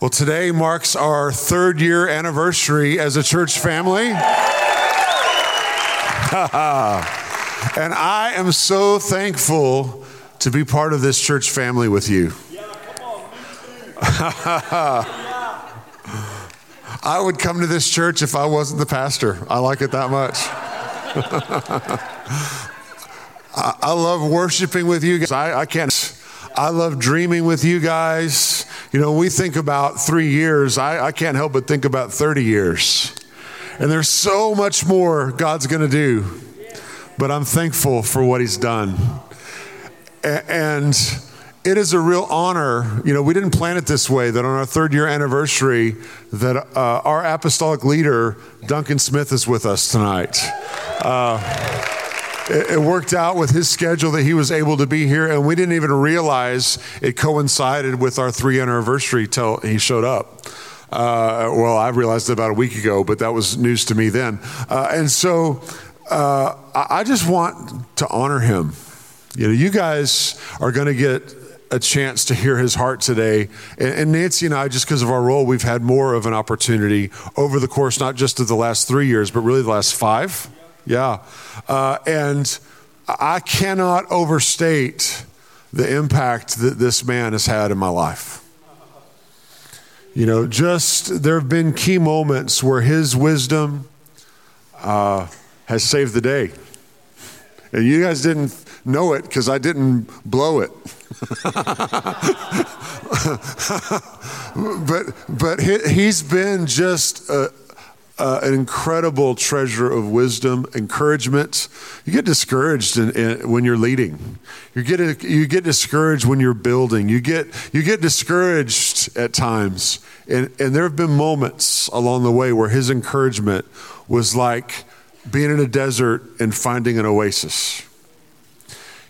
Well, today marks our third year anniversary as a church family. and I am so thankful to be part of this church family with you. I would come to this church if I wasn't the pastor. I like it that much. I, love worshiping with you guys. I, I can't. I love dreaming with you guys. You know, we think about three years. I, I can't help but think about 30 years. And there's so much more God's going to do. But I'm thankful for what He's done. And it is a real honor. You know, we didn't plan it this way that on our third year anniversary, that uh, our apostolic leader, Duncan Smith, is with us tonight. Uh, it, worked out with his schedule that he was able to be here, and we didn't even realize it coincided with our three anniversary till he showed up. Uh, well, I realized it about a week ago, but that was news to me then. Uh, and so uh, I just want to honor him. You know, you guys are going to get a chance to hear his heart today. And Nancy and I, just because of our role, we've had more of an opportunity over the course, not just of the last three years, but really the last five. Yeah. Uh, and I cannot overstate the impact that this man has had in my life. You know, just there have been key moments where his wisdom uh, has saved the day. And you guys didn't know it because I didn't blow it. but but he, has been just a, uh, an incredible treasure of wisdom, encouragement. You get discouraged in, in, when you're leading. You get you get discouraged when you're building. You get you get discouraged at times, and and there have been moments along the way where his encouragement was like being in a desert and finding an oasis.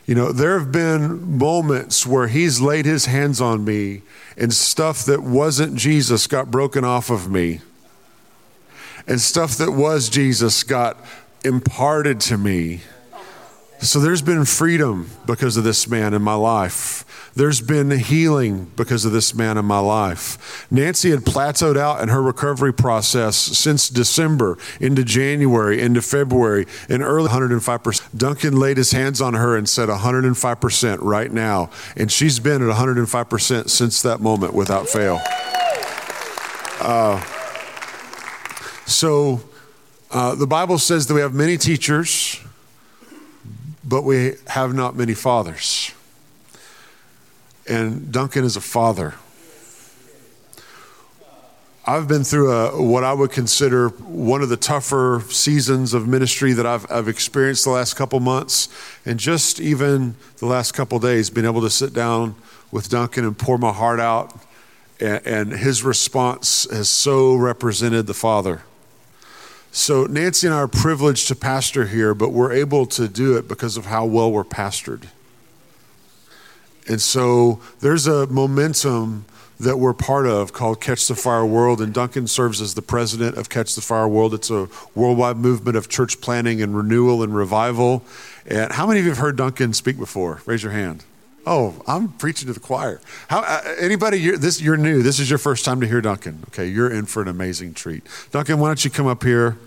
You know, there have been moments where he's laid his hands on me and stuff that wasn't Jesus got broken off of me and stuff that was Jesus got imparted to me. So there's been freedom because of this man in my life. There's been healing because of this man in my life. Nancy had plateaued out in her recovery process since December into January, into February, in early 105%. Duncan laid his hands on her and said 105% right now. And she's been at 105% since that moment without fail. Uh, so uh, the Bible says that we have many teachers, but we have not many fathers. And Duncan is a father. I've been through a, what I would consider one of the tougher seasons of ministry that I've, I've experienced the last couple months. And just even the last couple days, being able to sit down with Duncan and pour my heart out. And, and his response has so represented the Father. So, Nancy and I are privileged to pastor here, but we're able to do it because of how well we're pastored. And so, there's a momentum that we're part of called Catch the Fire World, and Duncan serves as the president of Catch the Fire World. It's a worldwide movement of church planning and renewal and revival. And how many of you have heard Duncan speak before? Raise your hand. Oh, I'm preaching to the choir. How, uh, anybody, you're, this, you're new. This is your first time to hear Duncan. Okay, you're in for an amazing treat. Duncan, why don't you come up here?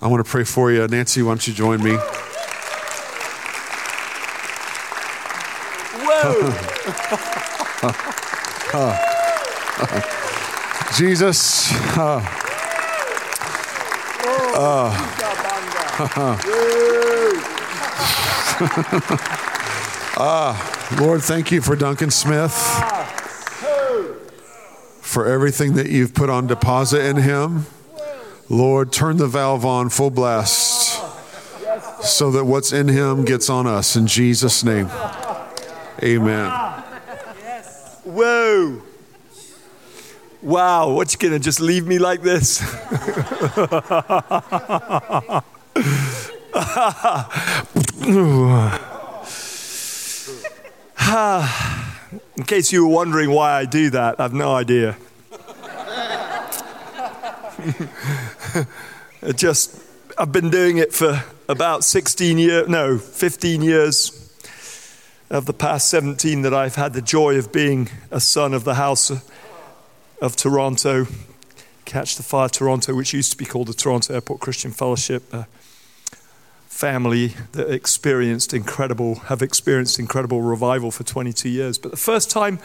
I want to pray for you. Nancy, why don't you join me? Whoa! Jesus. Uh, uh, Ah, Lord, thank you for Duncan Smith, for everything that you've put on deposit in him. Lord, turn the valve on full blast so that what's in him gets on us. In Jesus' name, amen. Whoa. Wow, what's gonna just leave me like this? In case you were wondering why I do that, I've no idea. just, I've been doing it for about 16 years, no, 15 years of the past 17 that I've had the joy of being a son of the house of Toronto, Catch the Fire Toronto, which used to be called the Toronto Airport Christian Fellowship. A family that experienced incredible, have experienced incredible revival for 22 years. But the first time,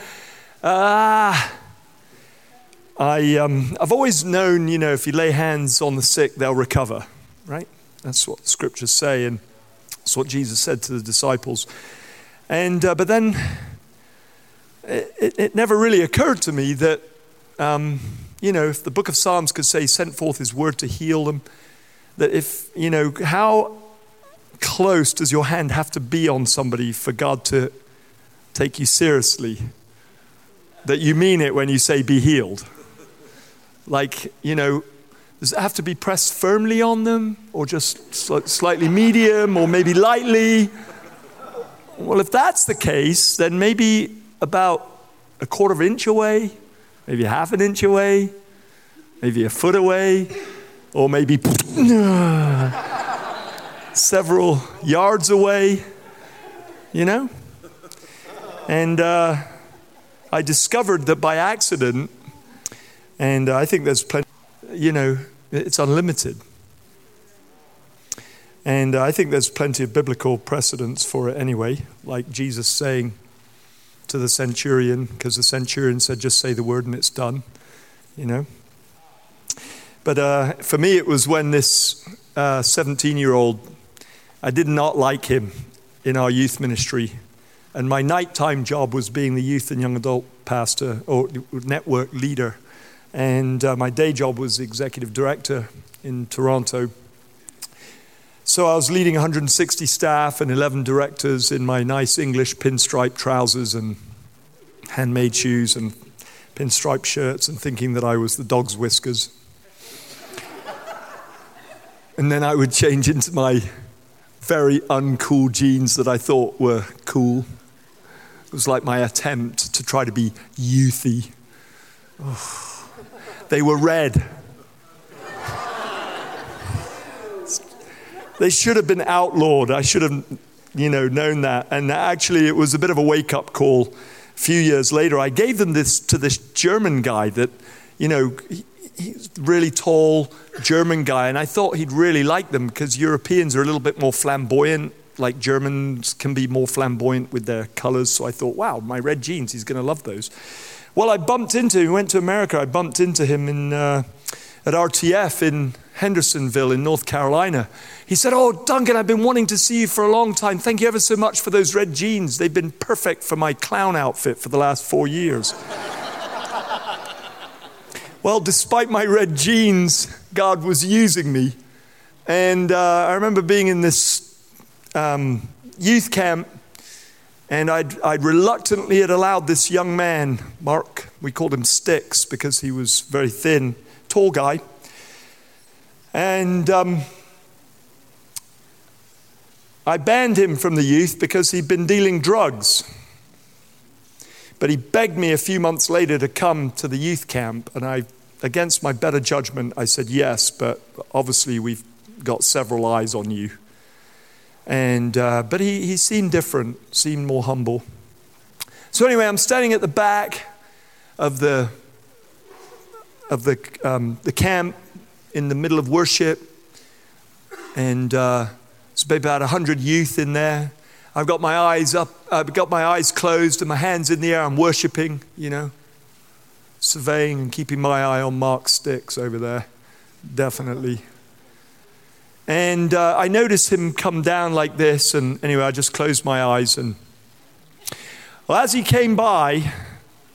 ah. Uh, I, um, I've always known, you know, if you lay hands on the sick, they'll recover, right? That's what the scriptures say, and that's what Jesus said to the disciples. And, uh, but then it, it, never really occurred to me that, um, you know, if the book of Psalms could say, sent forth his word to heal them, that if, you know, how close does your hand have to be on somebody for God to take you seriously? That you mean it when you say, be healed. Like, you know, does it have to be pressed firmly on them or just slightly medium or maybe lightly? Well, if that's the case, then maybe about a quarter of an inch away, maybe half an inch away, maybe a foot away, or maybe several yards away, you know? And uh, I discovered that by accident, and I think there's plenty, you know, it's unlimited. And I think there's plenty of biblical precedents for it anyway, like Jesus saying to the centurion, because the centurion said, just say the word and it's done, you know. But uh, for me, it was when this 17 uh, year old, I did not like him in our youth ministry. And my nighttime job was being the youth and young adult pastor or network leader. And uh, my day job was executive director in Toronto. So I was leading 160 staff and 11 directors in my nice English pinstripe trousers and handmade shoes and pinstripe shirts and thinking that I was the dog's whiskers. and then I would change into my very uncool jeans that I thought were cool. It was like my attempt to try to be youthy. Oh. They were red. they should have been outlawed. I should have, you know, known that. And actually, it was a bit of a wake up call. A few years later, I gave them this to this German guy that, you know, really tall German guy, and I thought he'd really like them because Europeans are a little bit more flamboyant. Like Germans can be more flamboyant with their colors. So I thought, wow, my red jeans, he's going to love those. Well, I bumped into him, went to America, I bumped into him in, uh, at RTF in Hendersonville in North Carolina. He said, Oh, Duncan, I've been wanting to see you for a long time. Thank you ever so much for those red jeans. They've been perfect for my clown outfit for the last four years. Well, despite my red jeans, God was using me. And uh, I remember being in this um, youth camp and I'd, I'd, reluctantly had allowed this young man, Mark, we called him Sticks because he was very thin, tall guy. And um, I banned him from the youth because he'd been dealing drugs. But he begged me a few months later to come to the youth camp. And I, against my better judgment, I said yes, but obviously we've got several eyes on you. And, uh, but he, he seemed different, seemed more humble. So, anyway, I'm standing at the back of the, of the, um, the camp in the middle of worship. And uh, it's about 100 youth in there. I've got my eyes up, I've got my eyes closed and my hands in the air. I'm worshiping, you know, surveying and keeping my eye on Mark Sticks over there. Definitely. And uh, I noticed him come down like this. And anyway, I just closed my eyes. And well, as he came by,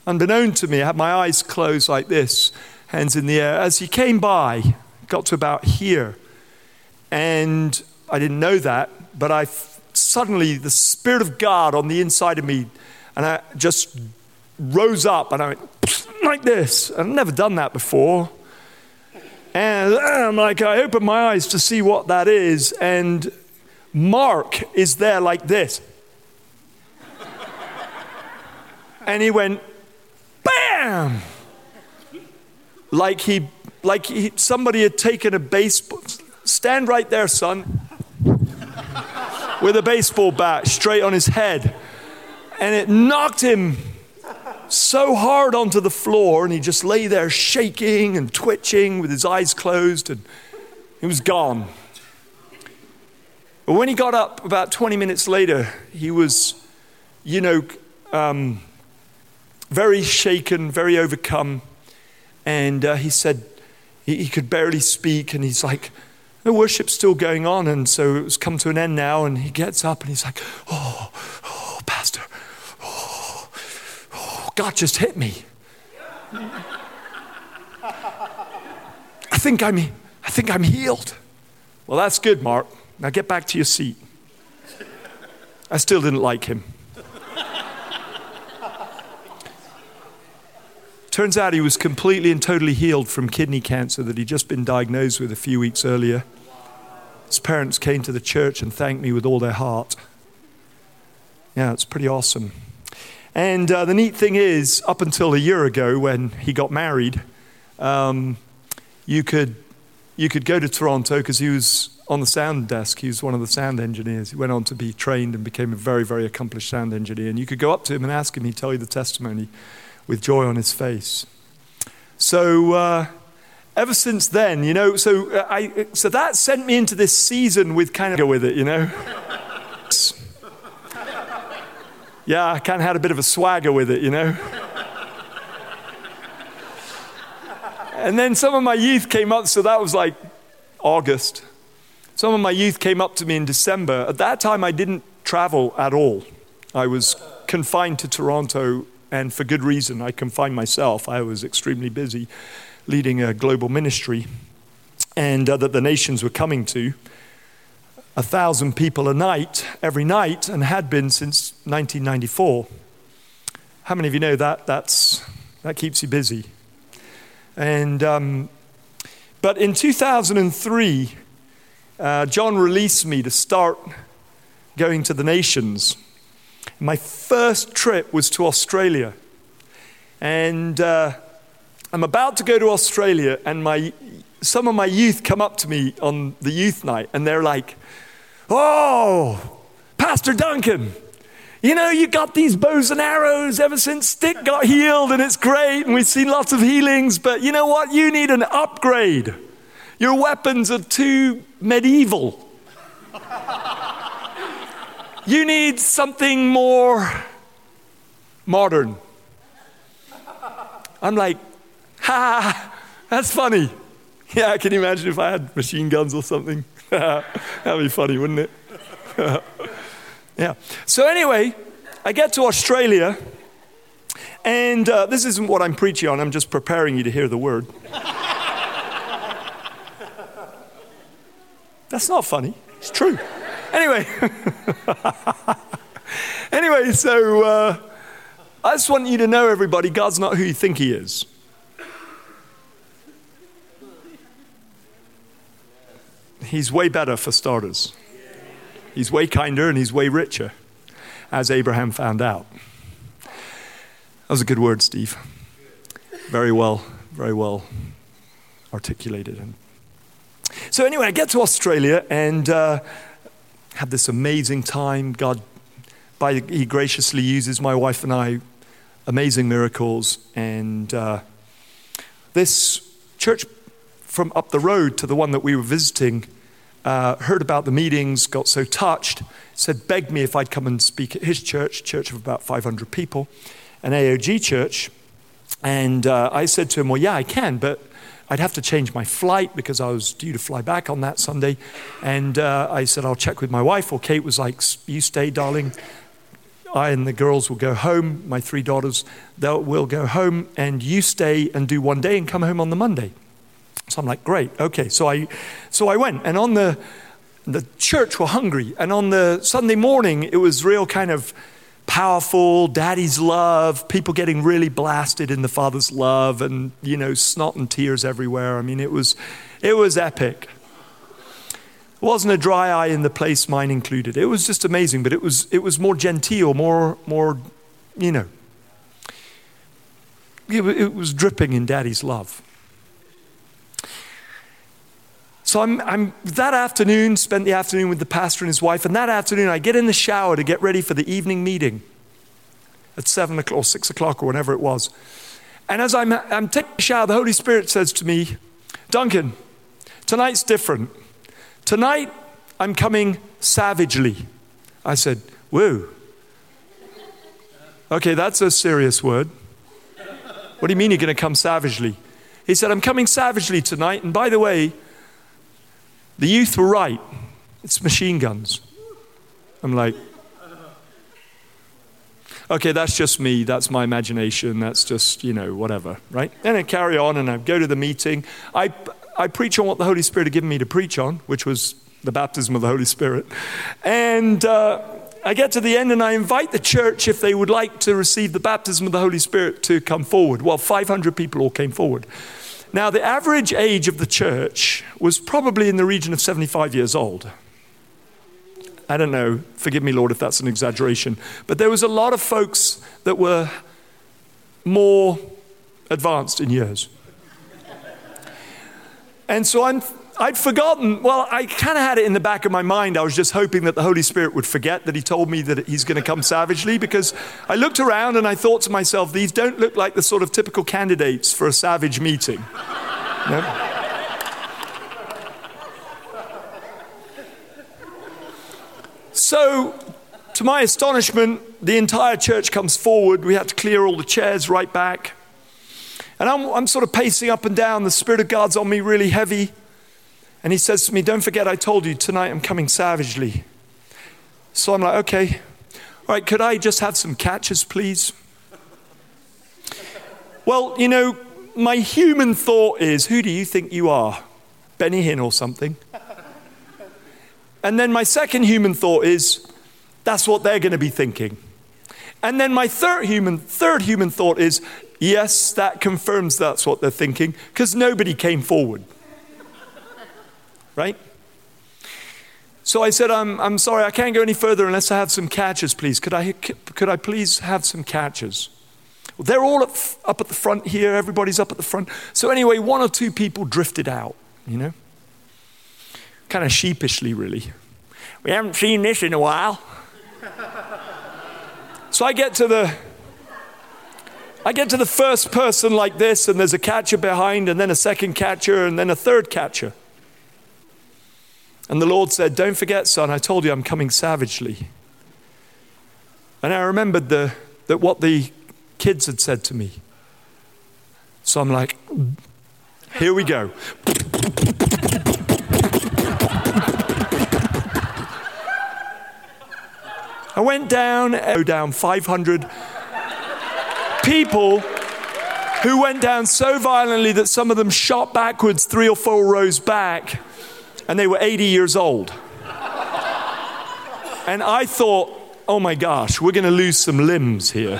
unbeknown to me, I had my eyes closed like this, hands in the air. As he came by, got to about here. And I didn't know that, but I suddenly, the Spirit of God on the inside of me, and I just rose up and I went like this. I've never done that before. And I'm like, I open my eyes to see what that is, and Mark is there like this. and he went, bam! Like he, like he, somebody had taken a baseball, stand right there, son, with a baseball bat straight on his head. And it knocked him so hard onto the floor, and he just lay there shaking and twitching with his eyes closed, and he was gone. But when he got up about 20 minutes later, he was, you know, um, very shaken, very overcome. And uh, he said he, he, could barely speak. And he's like, the worship's still going on. And so it was come to an end now. And he gets up and he's like, oh, oh Pastor, oh, oh God just hit me. I think I'm, I think I'm healed. Well, that's good, Mark. Now get back to your seat. I still didn't like him. Turns out he was completely and totally healed from kidney cancer that he'd just been diagnosed with a few weeks earlier. His parents came to the church and thanked me with all their heart. Yeah, it's pretty awesome. And uh, the neat thing is, up until a year ago when he got married, um, you, could, you could go to Toronto because he was on the sound desk. He was one of the sound engineers. He went on to be trained and became a very, very accomplished sound engineer. And you could go up to him and ask him, he'd tell you the testimony with joy on his face. So, uh, ever since then, you know, so, uh, I, so that sent me into this season with kind of go with it, you know. Yeah, I kind of had a bit of a swagger with it, you know. and then some of my youth came up, so that was like August. Some of my youth came up to me in December. At that time, I didn't travel at all. I was confined to Toronto, and for good reason. I confined myself. I was extremely busy leading a global ministry, and uh, that the nations were coming to. A thousand people a night, every night, and had been since 1994. How many of you know that that's, that keeps you busy? And, um, but in 2003, uh, John released me to start going to the nations. My first trip was to Australia. And uh, I'm about to go to Australia, and my, some of my youth come up to me on the youth night, and they're like, Oh, Pastor Duncan, you know, you got these bows and arrows ever since Stick got healed, and it's great, and we've seen lots of healings, but you know what? You need an upgrade. Your weapons are too medieval. you need something more modern. I'm like, ha, that's funny. Yeah, can you imagine if I had machine guns or something? That'd be funny, wouldn't it? yeah. So, anyway, I get to Australia, and uh, this isn't what I'm preaching on, I'm just preparing you to hear the word. That's not funny. It's true. Anyway. anyway, so uh, I just want you to know, everybody, God's not who you think He is. He's way better for starters. He's way kinder and he's way richer, as Abraham found out. That was a good word, Steve. Very well, very well articulated so, anyway, I get to Australia and uh, this amazing time. God, by, He graciously uses my wife and I, amazing miracles. And uh, this church from up the road to the one that we were visiting uh, heard about the meetings, got so touched, said, begged me if I'd come and speak at his church, church of about 500 people, an AOG church. And uh, I said to him, Well, yeah, I can, but I'd have to change my flight because I was due to fly back on that Sunday. And uh, I said, I'll check with my wife. Well, Kate was like, You stay, darling. I and the girls will go home. My three daughters, they'll, will go home, and you stay and do one day and come home on the Monday. So I'm like, Great, okay. So I, so I went. And on the, the church were hungry. And on the Sunday morning, it was real kind of powerful, daddy's love, people getting really blasted in the father's love, and you know, snot and tears everywhere. I mean, it was, it was epic. It wasn't a dry eye in the place, mine included. It was just amazing, but it was, it was more genteel, more, more, you know, it, it was dripping in daddy's love. So I'm, I'm, that afternoon, spent the afternoon with the pastor and his wife, and that afternoon I get in the shower to get ready for the evening meeting. at seven o'clock or six o'clock or whenever it was. And as I'm, I'm taking a shower, the Holy Spirit says to me, Duncan, tonight's different. Tonight, I'm coming savagely. I said, Whoa. Okay, that's a serious word. What do you mean you're going to come savagely? He said, I'm coming savagely tonight. And by the way, the youth were right. It's machine guns. I'm like, okay, that's just me. That's my imagination. That's just, you know, whatever, right? And I carry on and I go to the meeting. I, I preach on what the Holy Spirit had given me to preach on, which was the baptism of the Holy Spirit. And uh, I get to the end and I invite the church, if they would like to receive the baptism of the Holy Spirit, to come forward. Well, 500 people all came forward. Now, the average age of the church was probably in the region of 75 years old. I don't know, forgive me, Lord, if that's an exaggeration, but there was a lot of folks that were more advanced in years. And so I'm, I'd forgotten, well, I kind of had it in the back of my mind. I was just hoping that the Holy Spirit would forget that He told me that He's going to come savagely because I looked around and I thought to myself, these don't look like the sort of typical candidates for a savage meeting. No? So, to my astonishment, the entire church comes forward. We had to clear all the chairs right back. And I'm, I'm, sort of pacing up and down. The Spirit of God's on me really heavy. And He says to me, Don't forget, I told you tonight I'm coming savagely. So I'm like, Okay. All right, could I just have some catches, please? Well, you know, my human thought is, Who do you think you are? Benny Hinn or something? And then my second human thought is, that's what they're going to be thinking. And then my third human, third human thought is, yes, that confirms that's what they're thinking, because nobody came forward. Right? So I said, I'm, I'm sorry, I can't go any further unless I have some catches, please. Could I, could I please have some catches? Well, they're all up, up at the front here, everybody's up at the front. So anyway, one or two people drifted out, you know? kind of sheepishly, really. We haven't seen this in a while. so I get to the I get to the first person like this, and there's a catcher behind, and then a second catcher, and then a third catcher. And the Lord said, Don't forget, son, I told you I'm coming savagely. And I remembered the, that what the kids had said to me. So I'm like, Here we go. I went down, oh down 500 people who went down so violently that some of them shot backwards three or four rows back, and they were 80 years old. And I thought, oh my gosh, we're going to lose some limbs here.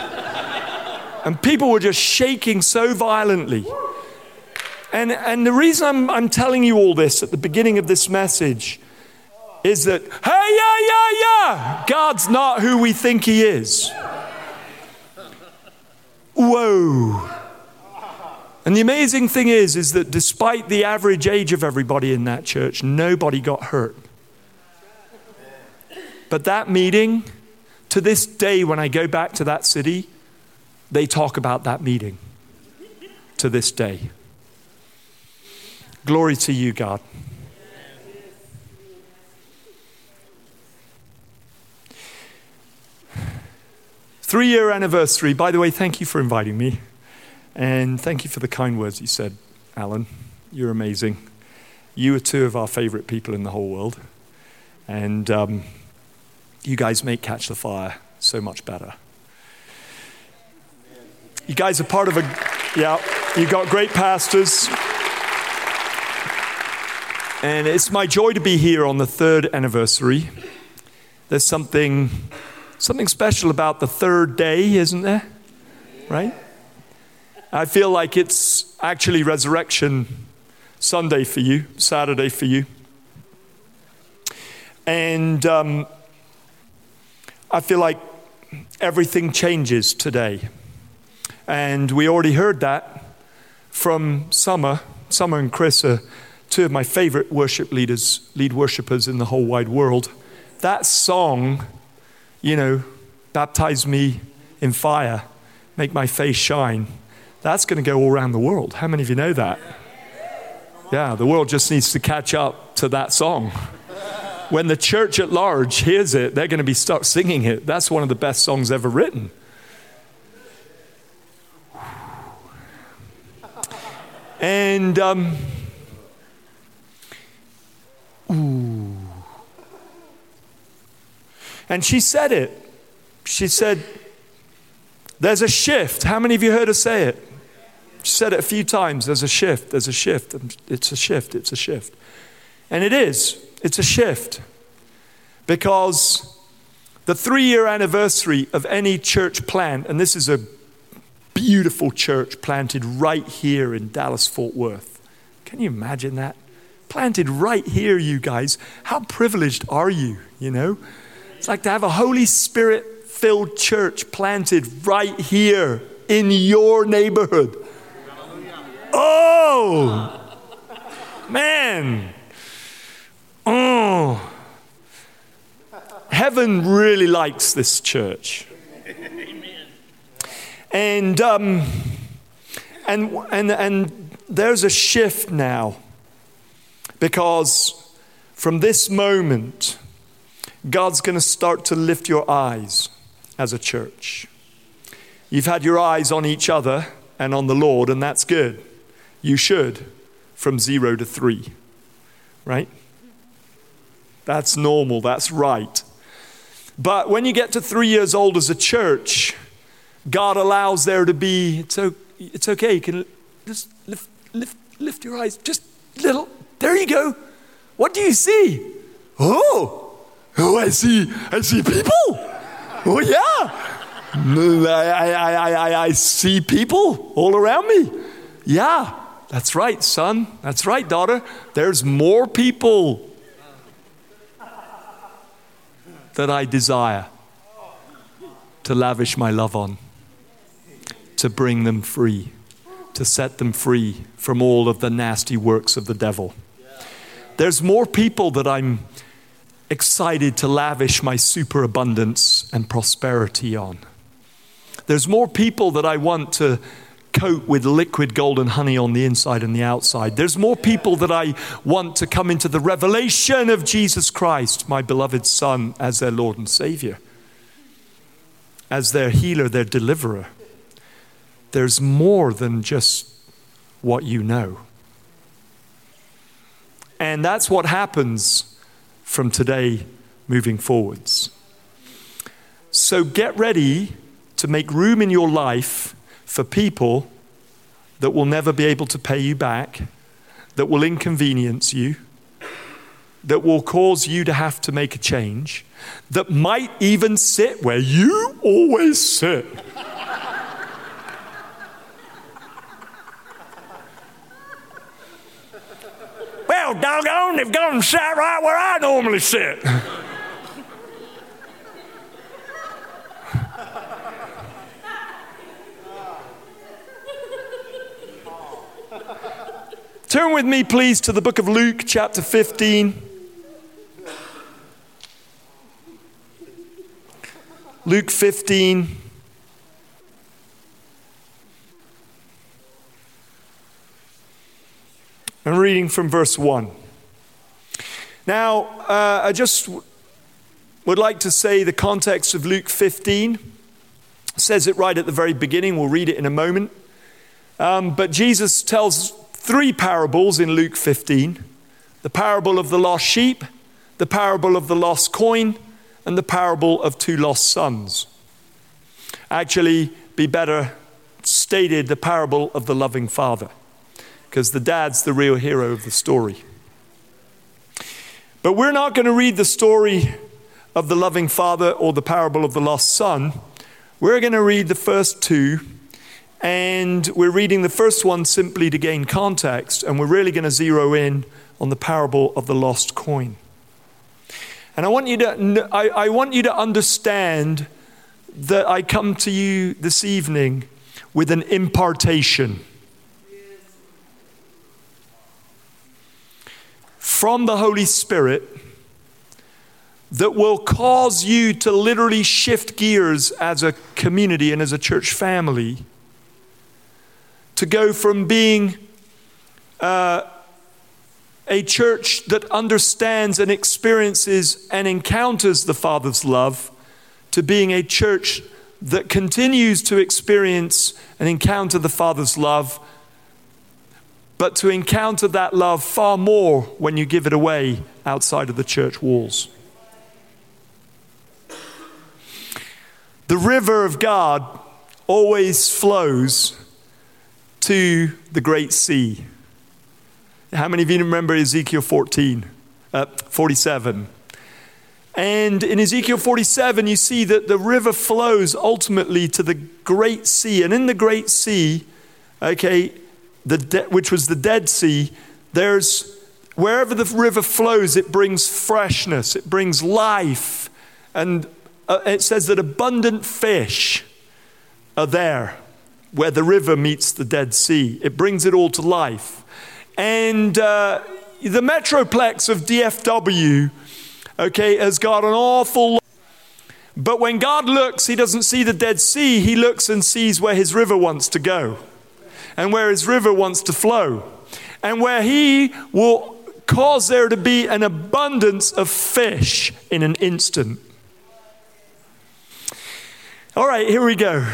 And people were just shaking so violently. And, and the reason I'm, I'm telling you all this at the beginning of this message is that, hey, yeah, yeah, yeah, God's not who we think He is. Whoa. And the amazing thing is, is that despite the average age of everybody in that church, nobody got hurt. But that meeting, to this day, when I go back to that city, they talk about that meeting. To this day. Glory to you, God. Three year anniversary. By the way, thank you for inviting me. And thank you for the kind words you said, Alan. You're amazing. You are two of our favorite people in the whole world. And um, you guys make Catch the Fire so much better. You guys are part of a, yeah, You've got great pastors. And it's my joy to be here on the third anniversary. There's something something special about the third day, isn't there? Right? I feel like it's actually resurrection Sunday for you, Saturday for you. And um, I feel like everything changes today. And we already heard that from Summer. Summer and Chris are two of my favorite worship leaders, lead worshipers in the whole wide world. That song you know, baptize me in fire, make my face shine. That's going to go all around the world. How many of you know that? Yeah, the world just needs to catch up to that song. When the church at large hears it, they're going to be start singing it. That's one of the best songs ever written. And um, ooh. And she said it. She said, There's a shift. How many of you heard her say it? Said it a few times. There's a shift. There's a shift. It's a shift. It's a shift. And it is. It's a shift. Because the three year anniversary of any church plant, and this is a beautiful church planted right here in Dallas, Fort Worth. Can you imagine that? Planted right here, you guys. How privileged are you, you know? It's like to have a Holy Spirit filled church planted right here in your neighborhood. Oh, man. Oh. Heaven really likes this church. Amen. And, um, and, and, and there's a shift now because from this moment, God's going to start to lift your eyes as a church. You've had your eyes on each other and on the Lord, and that's good. You should, from zero to three, right? That's normal, that's right. But when you get to three years old as a church, God allows there to be, it's, it's okay, you can just lift, lift, lift your eyes, just little, there you go. What do you see? Oh, oh, I see, I see people. Oh, yeah. I, I, I, I see people all around me. Yeah, that's right, son. That's right, daughter. There's more people that I desire to lavish my love on to bring them free, to set them free from all of the nasty works of the devil. There's more people that I'm excited to lavish my superabundance and prosperity on. There's more people that I want to coat with liquid golden honey on the inside and the outside. There's more people that I want to come into the revelation of Jesus Christ, my beloved Son, as their Lord and Savior, as their healer, their deliverer there's more than just what you know. And that's what happens from today moving forwards. So get ready to make room in your life for people that will never be able to pay you back, that will inconvenience you, that will cause you to have to make a change, that might even sit where you always sit. Well, doggone, they've gone and sat right where I normally sit. Turn with me, please, to the book of Luke, chapter 15. Luke 15. I'm reading from verse 1. Now, uh, I just would like to say the context of Luke 15 says it right at the very beginning. We'll read it in a moment. Um, but Jesus tells three parables in Luke 15 the parable of the lost sheep, the parable of the lost coin, and the parable of two lost sons. Actually, be better stated the parable of the loving father because the dad's the real hero of the story. But we're not going to read the story of the loving father or the parable of the lost son. We're going to read the first two, and we're reading the first one simply to gain context, and we're really going to zero in on the parable of the lost coin. And I want you to, I, I want you to understand that I come to you this evening with an impartation. from the Holy Spirit that will cause you to literally shift gears as a community and as a church family to go from being uh, a church that understands and experiences and encounters the Father's love to being a church that continues to experience and encounter the Father's love, but to encounter that love far more when you give it away outside of the church walls. The river of God always flows to the great sea. How many of you remember Ezekiel 14, uh, 47? And in Ezekiel 47, you see that the river flows ultimately to the great sea. And in the great sea, okay, the de- which was the Dead Sea, there's wherever the river flows, it brings freshness, it brings life. And uh, it says that abundant fish are there where the river meets the Dead Sea. It brings it all to life. And uh, the Metroplex of DFW, okay, has got an awful lot. But when God looks, He doesn't see the Dead Sea, He looks and sees where His river wants to go and where His river wants to flow and where He will cause there to be an abundance of fish in an instant. All right, here we go.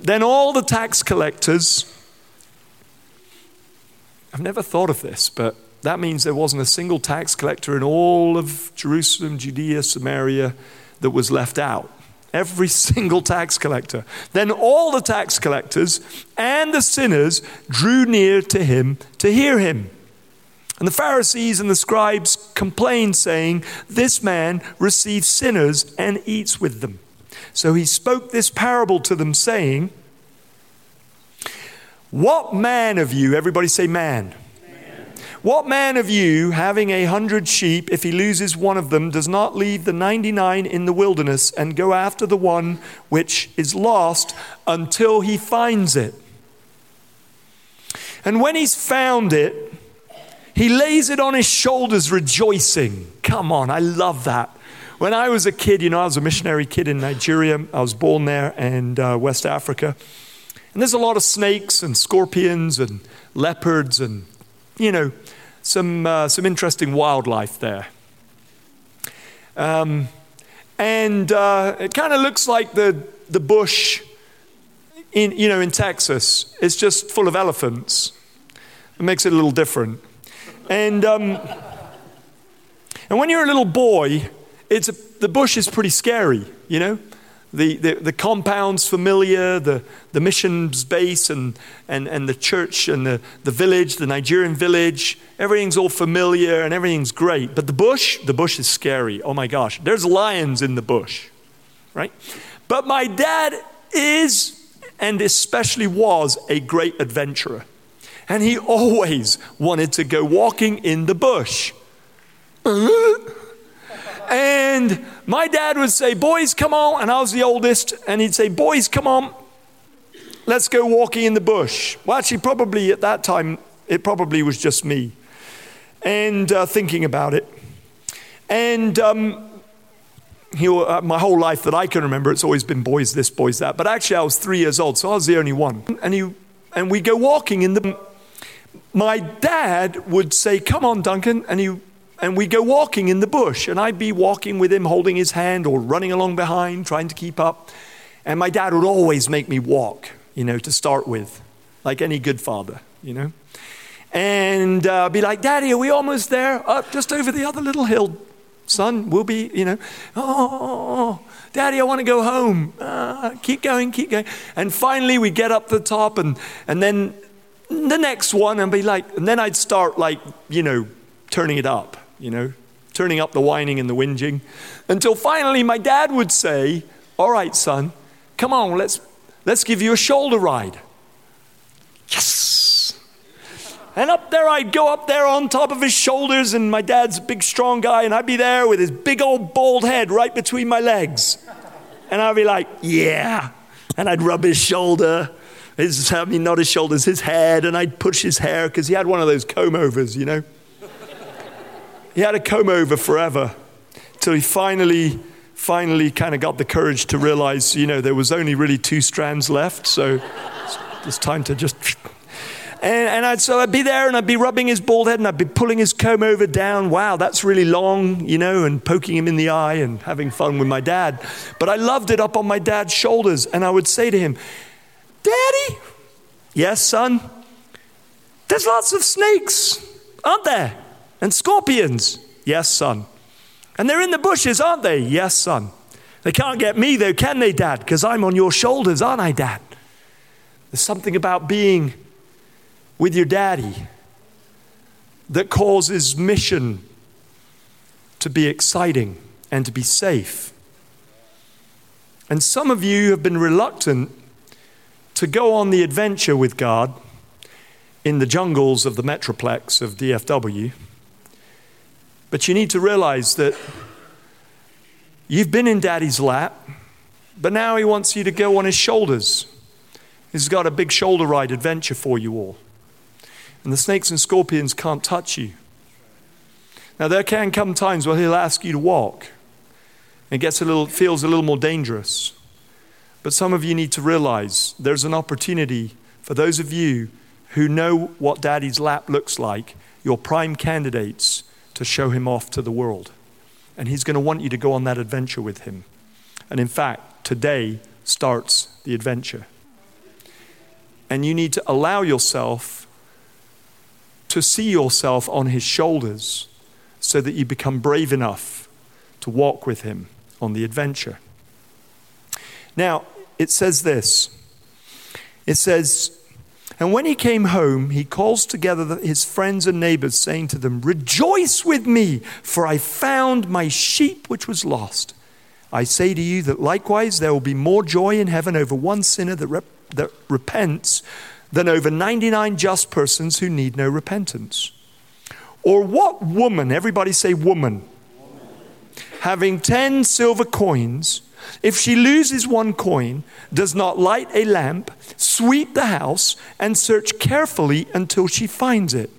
Then all the tax collectors, I've never thought of this, but that means there wasn't a single tax collector in all of Jerusalem, Judea, Samaria that was left out. Every single tax collector. Then all the tax collectors and the sinners drew near to him to hear him. And the Pharisees and the scribes complained, saying, This man receives sinners and eats with them. So he spoke this parable to them, saying, What man of you, everybody say man. What man of you, having a hundred sheep, if he loses one of them, does not leave the 99 in the wilderness and go after the one which is lost until he finds it? And when he's found it, he lays it on his shoulders, rejoicing. Come on, I love that. When I was a kid, you know, I was a missionary kid in Nigeria. I was born there and uh, West Africa. And there's a lot of snakes and scorpions and leopards and, you know, some, uh, some interesting wildlife there. Um, and uh, it kind of looks like the, the bush in, you know, in Texas. It's just full of elephants. It makes it a little different. And, um, and when you're a little boy, it's a, the bush is pretty scary, you know? The, the, the compound's familiar, the, the mission's base and, and, and the church and the, the village, the Nigerian village, everything's all familiar and everything's great. But the bush, the bush is scary. Oh my gosh. There's lions in the bush, right? But my dad is, and especially was, a great adventurer. And he always wanted to go walking in the bush. And my dad would say, Boys, come on. And I was the oldest. And he'd say, Boys, come on. Let's go walking in the bush. Well, actually, probably at that time, it probably was just me. And uh, thinking about it. And um, he, uh, my whole life that I can remember, it's always been boys this, boys that. But actually, I was three years old, so I was the only one. And, he, and we go walking in the. My dad would say, Come on, Duncan. And he and we'd go walking in the bush, and I'd be walking with him, holding his hand or running along behind, trying to keep up. And my dad would always make me walk, you know, to start with, like any good father, you know. And uh, be like, Daddy, are we almost there? Up just over the other little hill, son. We'll be, you know, oh, Daddy, I want to go home. Uh, keep going, keep going. And finally, we get up the top, and, and then the next one, and be like, and then I'd start, like, you know, turning it up you know, turning up the whining and the whinging, until finally my dad would say, All right, son, come on, let's, let's give you a shoulder ride. Yes! And up there, I'd go up there on top of his shoulders, and my dad's a big, strong guy, and I'd be there with his big old bald head right between my legs. And I'd be like, Yeah. And I'd rub his shoulder, his, I mean, not his shoulders, his head, and I'd push his hair because he had one of those comb overs, you know. He had a comb over forever. till he finally, finally kind of got the courage to realize, you know, there was only really two strands left. So it's time to just. And, and I'd, so I'd be there and I'd be rubbing his bald head and I'd be pulling his comb over down. Wow, that's really long, you know, and poking him in the eye and having fun with my dad. But I loved it up on my dad's shoulders. And I would say to him, Daddy, yes, son, there's lots of snakes, aren't there? And scorpions, yes, son. And they're in the bushes, aren't they? Yes, son. They can't get me, though, can they, Dad? Because I'm on your shoulders, aren't I, Dad? There's something about being with your daddy that causes mission to be exciting and to be safe. And some of you have been reluctant to go on the adventure with God in the jungles of the Metroplex of DFW. But you need to realize that you've been in daddy's lap, but now he wants you to go on his shoulders. He's got a big shoulder ride adventure for you all. And the snakes and scorpions can't touch you. Now, there can come times where he'll ask you to walk. It gets a little, feels a little more dangerous. But some of you need to realize there's an opportunity for those of you who know what daddy's lap looks like, your prime candidates to show him off to the world. And he's going to want you to go on that adventure with him. And in fact, today starts the adventure. And you need to allow yourself to see yourself on his shoulders so that you become brave enough to walk with him on the adventure. Now, it says this it says, and when he came home, he calls together his friends and neighbors, saying to them, Rejoice with me, for I found my sheep which was lost. I say to you that likewise there will be more joy in heaven over one sinner that, rep- that repents than over 99 just persons who need no repentance. Or what woman, everybody say woman, woman. having 10 silver coins, if she loses one coin, does not light a lamp, sweep the house, and search carefully until she finds it.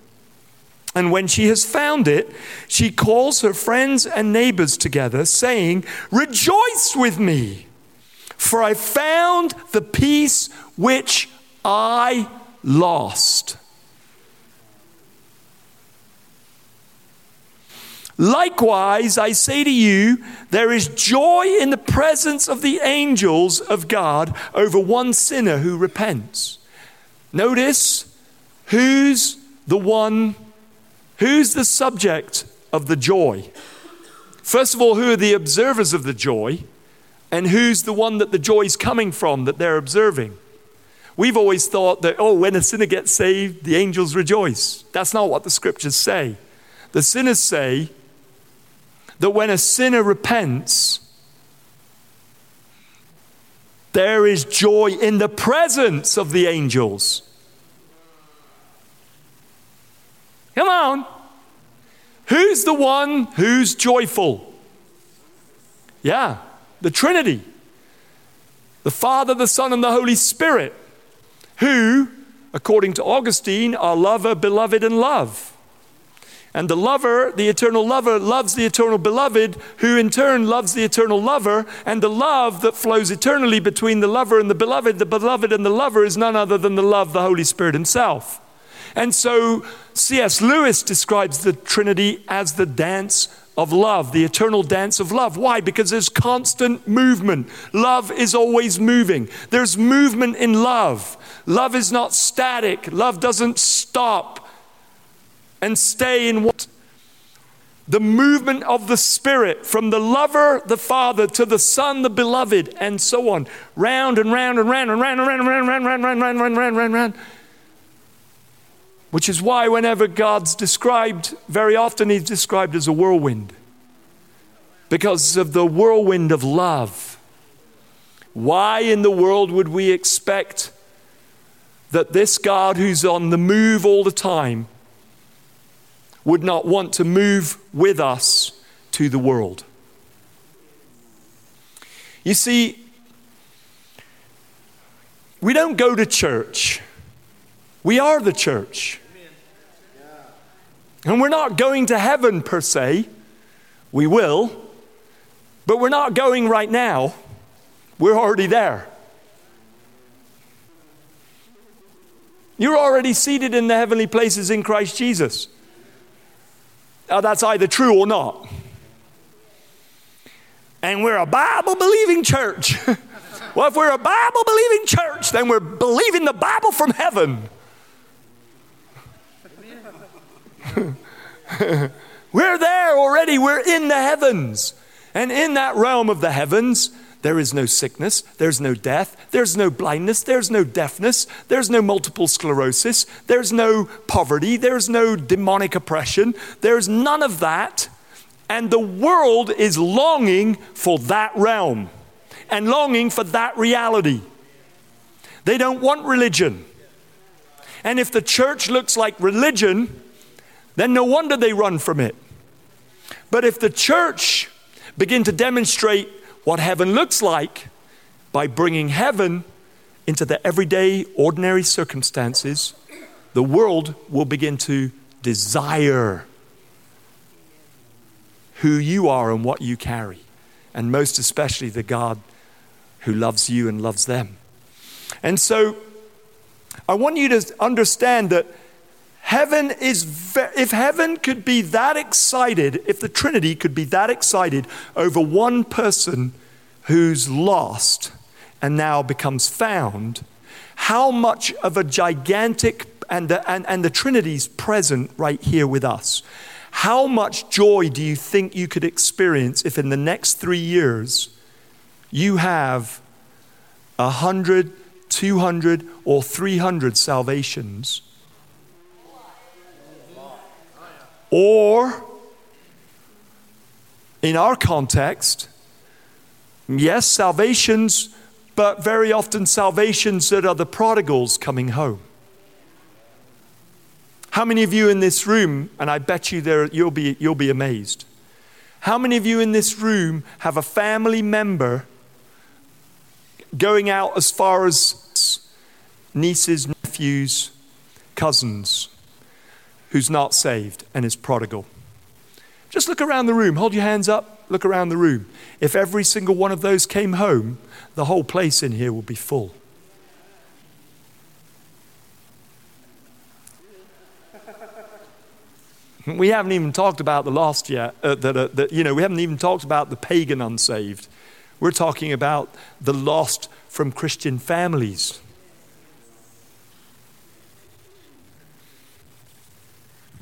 And when she has found it, she calls her friends and neighbors together, saying, Rejoice with me, for I found the piece which I lost. Likewise, I say to you, there is joy in the presence of the angels of God over one sinner who repents. Notice who's the one, who's the subject of the joy. First of all, who are the observers of the joy, and who's the one that the joy is coming from that they're observing. We've always thought that, oh, when a sinner gets saved, the angels rejoice. That's not what the scriptures say. The sinners say, that when a sinner repents, there is joy in the presence of the angels. Come on. Who's the one who's joyful? Yeah, the Trinity. The Father, the Son, and the Holy Spirit, who, according to Augustine, are lover, beloved, and love. And the lover, the eternal lover, loves the eternal beloved, who in turn loves the eternal lover. And the love that flows eternally between the lover and the beloved, the beloved and the lover, is none other than the love, of the Holy Spirit Himself. And so C.S. Lewis describes the Trinity as the dance of love, the eternal dance of love. Why? Because there's constant movement. Love is always moving. There's movement in love. Love is not static, love doesn't stop and stay in what? The movement of the Spirit from the lover, the Father, to the Son, the beloved, and so on. Round and round and round and round and round and round and round and round and round and round and round. Which is why, whenever God's described, very often He's described as a whirlwind. Because of the whirlwind of love. Why in the world would we expect that this God who's on the move all the time would not want to move with us to the world. You see, we don't go to church, we are the church. And we're not going to heaven per se. We will, But we're not going right now, we're already there. You're already seated in the heavenly places in Christ Jesus. Now, that's either true or not. And we're a Bible believing church. well, if we're a Bible believing church, then we're believing the Bible from heaven. we're there already, we're in the heavens. And in that realm of the heavens, there is no sickness, there's no death, there's no blindness, there's no deafness, there's no multiple sclerosis, there's no poverty, there's no demonic oppression, there's none of that. And the world is longing for that realm and longing for that reality. They don't want religion. And if the church looks like religion, then no wonder they run from it. But if the church begin to demonstrate what heaven looks like by bringing heaven into the everyday, ordinary circumstances, the world will begin to desire who you are and what you carry, and most especially the God who loves you and loves them. And so I want you to understand that heaven is, ve- if heaven could be that excited, if the Trinity could be that excited over one person who's lost and now becomes found, how much of a gigantic, and the, and, and the Trinity's present right here with us. How much joy do you think you could experience if in the next three years you have a hundred, two hundred, or three hundred salvations? Or, in our context, Yes, salvations, but very often salvations that are the prodigals coming home. How many of you in this room, and I bet you there, you'll, be, you'll be amazed, how many of you in this room have a family member going out as far as nieces, nephews, cousins, who's not saved and is prodigal? Just look around the room, hold your hands up. Look around the room. If every single one of those came home, the whole place in here would be full. We haven't even talked about the lost yet. Uh, that, uh, that, you know, we haven't even talked about the pagan unsaved. We're talking about the lost from Christian families.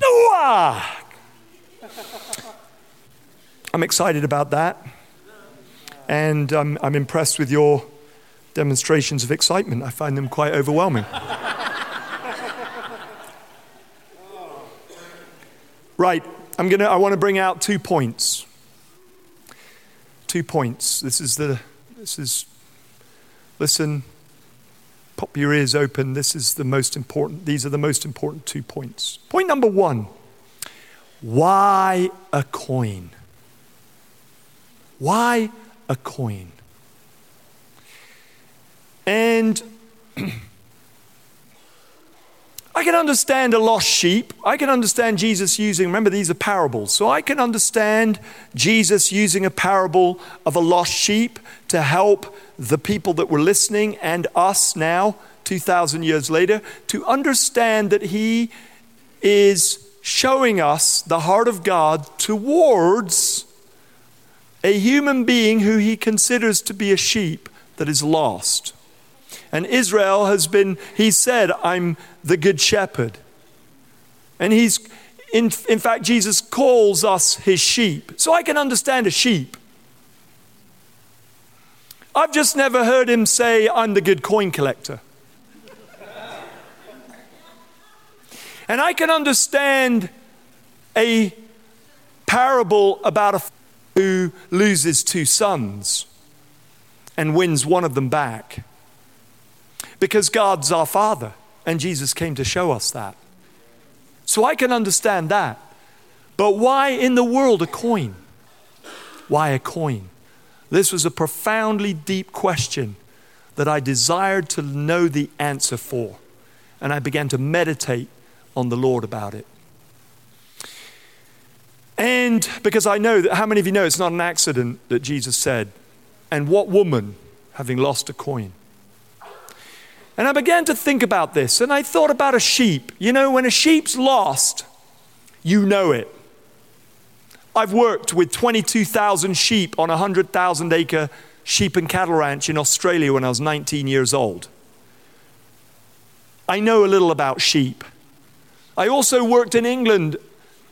Noah! I'm excited about that. And um, I'm impressed with your demonstrations of excitement. I find them quite overwhelming. right, I'm gonna, I want to bring out two points. Two points. This is the, this is, listen, pop your ears open. This is the most important, these are the most important two points. Point number one why a coin? Why a coin? And I can understand a lost sheep. I can understand Jesus using, remember, these are parables. So I can understand Jesus using a parable of a lost sheep to help the people that were listening and us now, 2,000 years later, to understand that he is showing us the heart of God towards a human being who he considers to be a sheep that is lost. And Israel has been, he said, I'm the good shepherd. And he's, in, in fact, Jesus calls us his sheep. So I can understand a sheep. I've just never heard him say, I'm the good coin collector. and I can understand a parable about a who loses two sons and wins one of them back. Because God's our Father, and Jesus came to show us that. So I can understand that. But why in the world a coin? Why a coin? This was a profoundly deep question that I desired to know the answer for. And I began to meditate on the Lord about it. And because I know that, how many of you know it's not an accident that Jesus said, and what woman having lost a coin? And I began to think about this, and I thought about a sheep. You know, when a sheep's lost, you know it. I've worked with 22,000 sheep on a 100,000 acre sheep and cattle ranch in Australia when I was 19 years old. I know a little about sheep. I also worked in England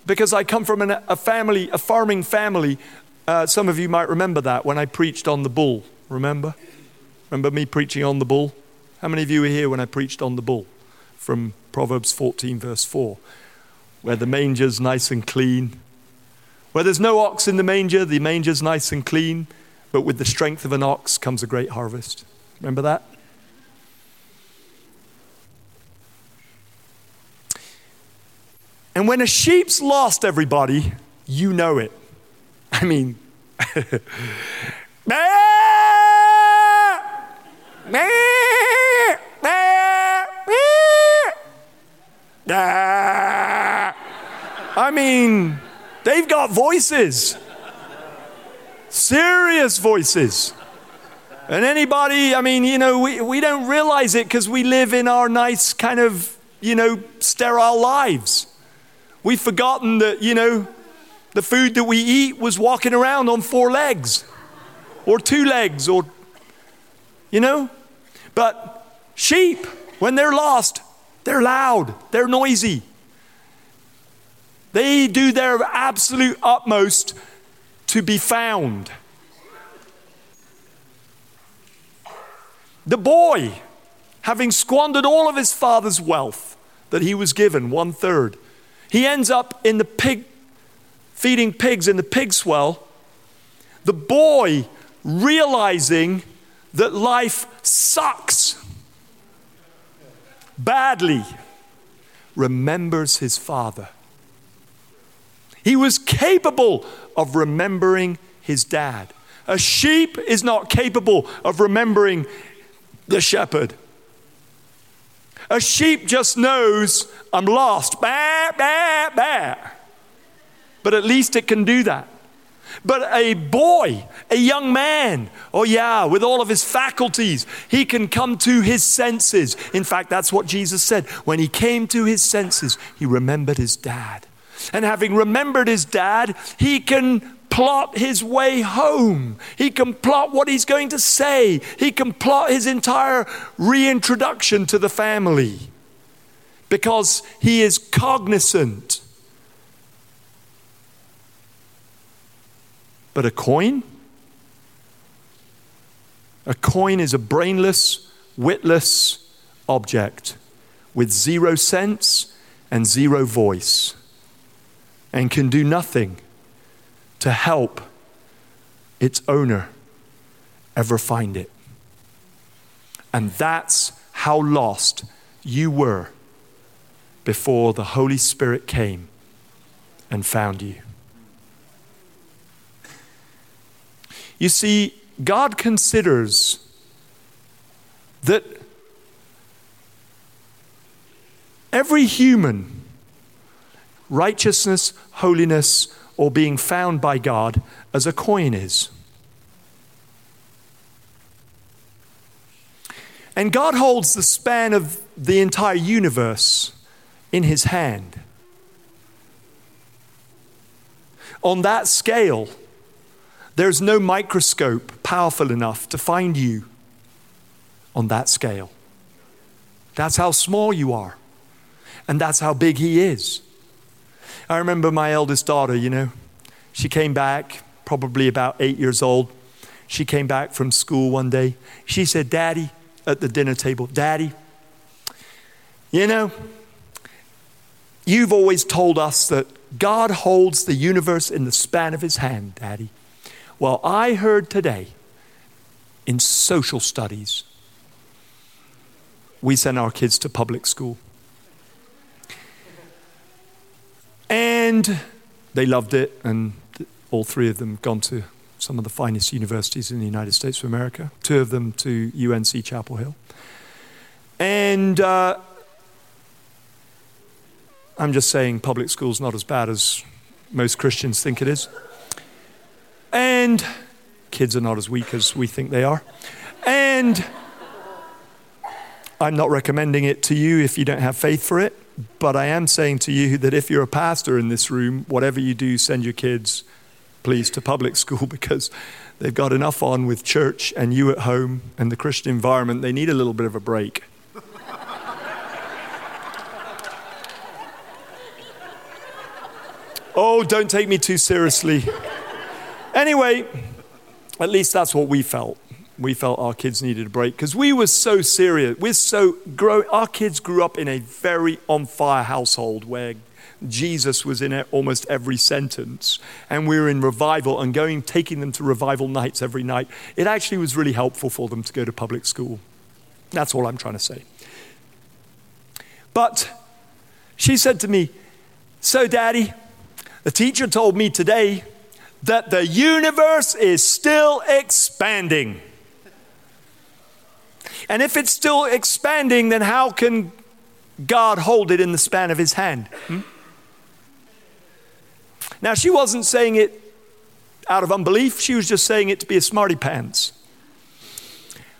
because I come from an, a family, a farming family. Uh, some of you might remember that when I preached on the bull. Remember? Remember me preaching on the bull? How many of you were here when I preached on the bull from Proverbs 14, verse 4? Where the manger's nice and clean. Where there's no ox in the manger, the manger's nice and clean, but with the strength of an ox comes a great harvest. Remember that? And when a sheep's lost, everybody, you know it. I mean, I mean, they've got voices, serious voices. And anybody, I mean, you know, we, we don't realize it because we live in our nice kind of, you know, sterile lives. We've forgotten that, you know, the food that we eat was walking around on four legs or two legs or, you know. But sheep, when they're lost, they're loud, they're noisy. They do their absolute utmost to be found. The boy, having squandered all of his father's wealth that he was given, one third, he ends up in the pig, feeding pigs in the pig swell. The boy realizing that life sucks badly remembers his father. He was capable of remembering his dad. A sheep is not capable of remembering the shepherd. A sheep just knows I'm lost. Bah, bah, bah. But at least it can do that. But a boy, a young man, oh yeah, with all of his faculties, he can come to his senses. In fact, that's what Jesus said. When he came to his senses, he remembered his dad. And having remembered his dad, he can plot his way home. He can plot what he's going to say. He can plot his entire reintroduction to the family because he is cognizant. But a coin? A coin is a brainless, witless object with zero sense and zero voice and can do nothing to help its owner ever find it. And that's how lost you were before the Holy Spirit came and found you. You see, God considers that every human, righteousness, holiness, or being found by God as a coin is. And God holds the span of the entire universe in his hand. On that scale, there's no microscope powerful enough to find you on that scale. That's how small you are, and that's how big he is. I remember my eldest daughter, you know, she came back, probably about eight years old. She came back from school one day. She said, Daddy, at the dinner table, Daddy, you know, you've always told us that God holds the universe in the span of his hand, Daddy. Well, I heard today in social studies, we send our kids to public school. And they loved it, and all three of them gone to some of the finest universities in the United States of America, two of them to UNC Chapel Hill. And uh, I'm just saying public school's not as bad as most Christians think it is. And kids are not as weak as we think they are. And I'm not recommending it to you if you don't have faith for it, but I am saying to you that if you're a pastor in this room, whatever you do, send your kids, please, to public school because they've got enough on with church and you at home and the Christian environment. They need a little bit of a break. oh, don't take me too seriously. Anyway, at least that's what we felt. We felt our kids needed a break because we were so serious. We're so grow. Our kids grew up in a very on fire household where Jesus was in almost every sentence, and we were in revival and going, taking them to revival nights every night. It actually was really helpful for them to go to public school. That's all I'm trying to say. But she said to me, So, Daddy, the teacher told me today that the universe is still expanding. And if it's still expanding, then how can God hold it in the span of his hand? Hmm? Now, she wasn't saying it out of unbelief, she was just saying it to be a smarty pants.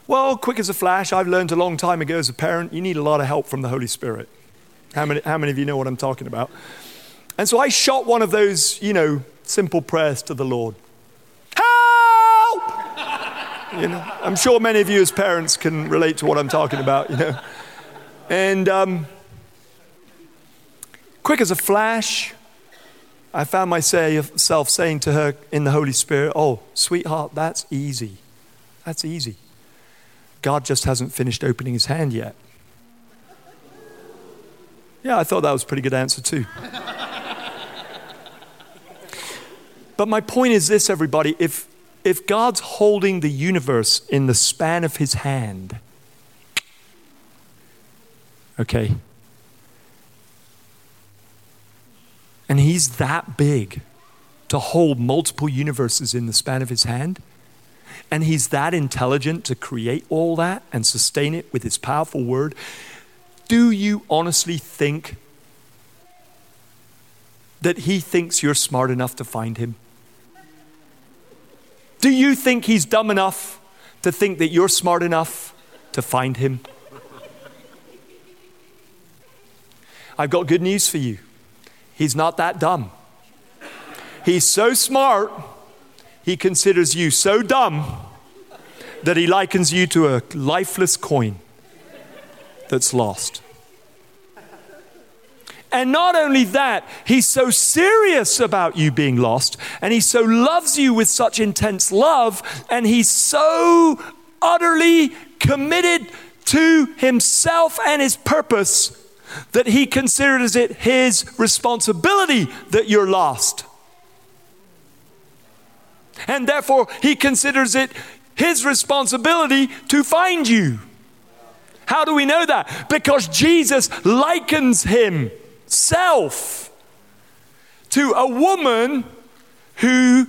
Well, quick as a flash, I've learned a long time ago as a parent, you need a lot of help from the Holy Spirit. How many, how many of you know what I'm talking about? And so I shot one of those, you know, simple prayers to the Lord. Help! You know, I'm sure many of you as parents can relate to what I'm talking about, you know. And um, quick as a flash, I found myself saying to her in the Holy Spirit, Oh, sweetheart, that's easy. That's easy. God just hasn't finished opening his hand yet. Yeah, I thought that was a pretty good answer, too. but my point is this, everybody if, if God's holding the universe in the span of his hand, okay, and he's that big to hold multiple universes in the span of his hand, and he's that intelligent to create all that and sustain it with his powerful word, do you honestly think that he thinks you're smart enough to find him? Do you think he's dumb enough to think that you're smart enough to find him? I've got good news for you. He's not that dumb. He's so smart, he considers you so dumb that he likens you to a lifeless coin that's lost. And not only that, he's so serious about you being lost, and he so loves you with such intense love, and he's so utterly committed to himself and his purpose that he considers it his responsibility that you're lost. And therefore, he considers it his responsibility to find you. How do we know that? Because Jesus likens him self to a woman who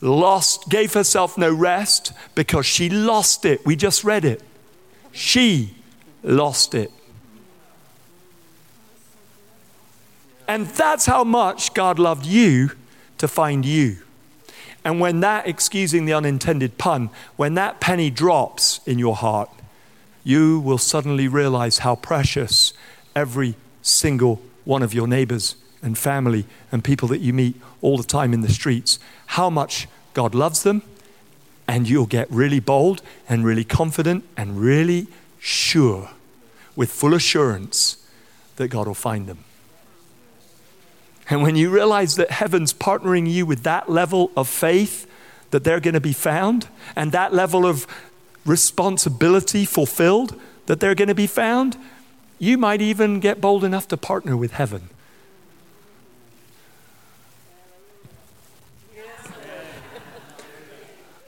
lost, gave herself no rest because she lost it. We just read it. She lost it. And that's how much God loved you to find you. And when that, excusing the unintended pun, when that penny drops in your heart, you will suddenly realize how precious every single one of your neighbors and family and people that you meet all the time in the streets, how much God loves them, and you'll get really bold and really confident and really sure, with full assurance, that God will find them. And when you realize that heaven's partnering you with that level of faith, that they're going to be found, and that level of responsibility fulfilled, that they're going to be found, you might even get bold enough to partner with heaven.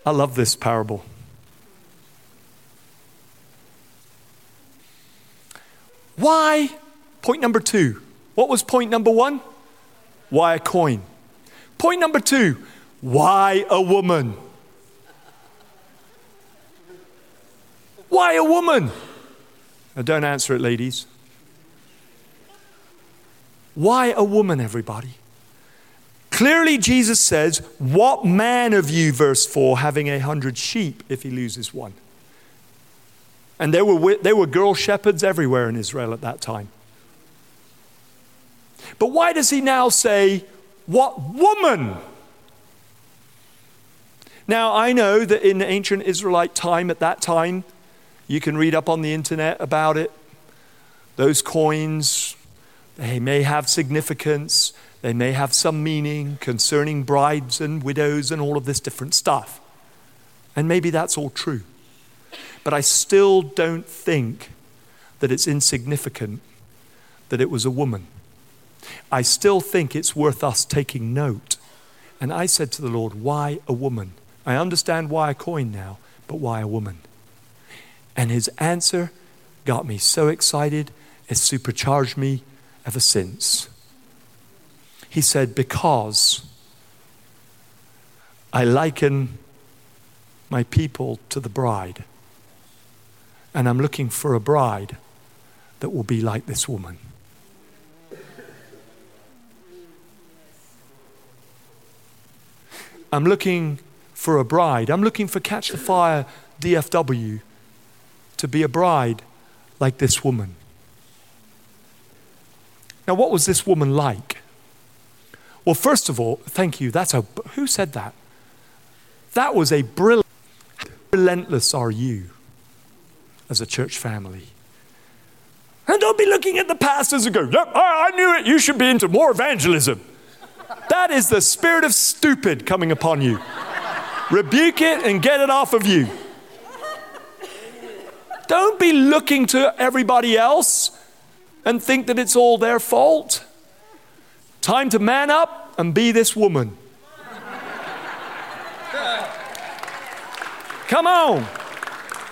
I love this parable. Why? Point number two. What was point number one? Why a coin? Point number two. Why a woman? Why a woman? Now, don't answer it, ladies. Why a woman, everybody? Clearly, Jesus says, What man of you, verse 4, having a hundred sheep if he loses one? And there were, there were girl shepherds everywhere in Israel at that time. But why does he now say, What woman? Now, I know that in ancient Israelite time, at that time, you can read up on the internet about it. Those coins, they may have significance, they may have some meaning concerning brides and widows and all of this different stuff. And maybe that's all true. But I still don't think that it's insignificant that it was a woman. I still think it's worth us taking note. And I said to the Lord, Why a woman? I understand why a coin now, but why a woman? And his answer got me so excited, it supercharged me ever since. He said, Because I liken my people to the bride, and I'm looking for a bride that will be like this woman. I'm looking for a bride. I'm looking for Catch the Fire DFW to be a bride like this woman. Now, what was this woman like? Well, first of all, thank you. That's a who said that? That was a brilliant. Relentless are you as a church family? And don't be looking at the pastors and go, yep, I, I knew it. You should be into more evangelism. That is the spirit of stupid coming upon you. Rebuke it and get it off of you. Don't be looking to everybody else and think that it's all their fault. Time to man up and be this woman. Come on.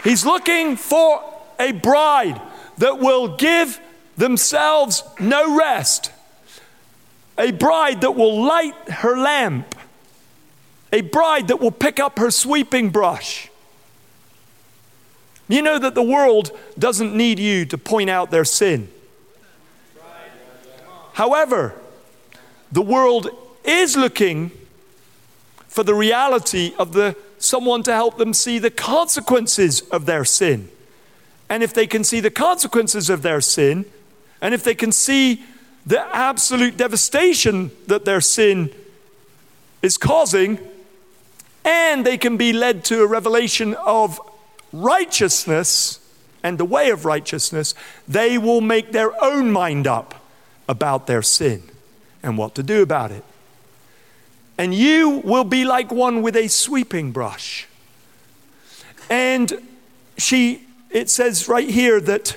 He's looking for a bride that will give themselves no rest a bride that will light her lamp, a bride that will pick up her sweeping brush. You know that the world doesn't need you to point out their sin. However, the world is looking for the reality of the someone to help them see the consequences of their sin. And if they can see the consequences of their sin, and if they can see the absolute devastation that their sin is causing, and they can be led to a revelation of righteousness and the way of righteousness, they will make their own mind up about their sin and what to do about it. And you will be like one with a sweeping brush. And she, it says right here that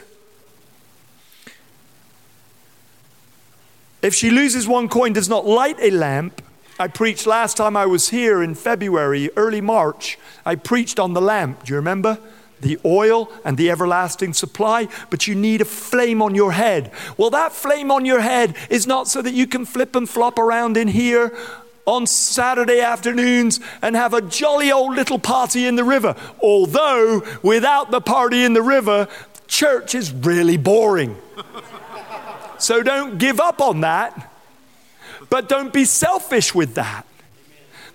If she loses one coin, does not light a lamp. I preached last time I was here in February, early March. I preached on the lamp. Do you remember? The oil and the everlasting supply, but you need a flame on your head. Well, that flame on your head is not so that you can flip and flop around in here on Saturday afternoons and have a jolly old little party in the river. Although, without the party in the river, church is really boring. So don't give up on that, but don't be selfish with that.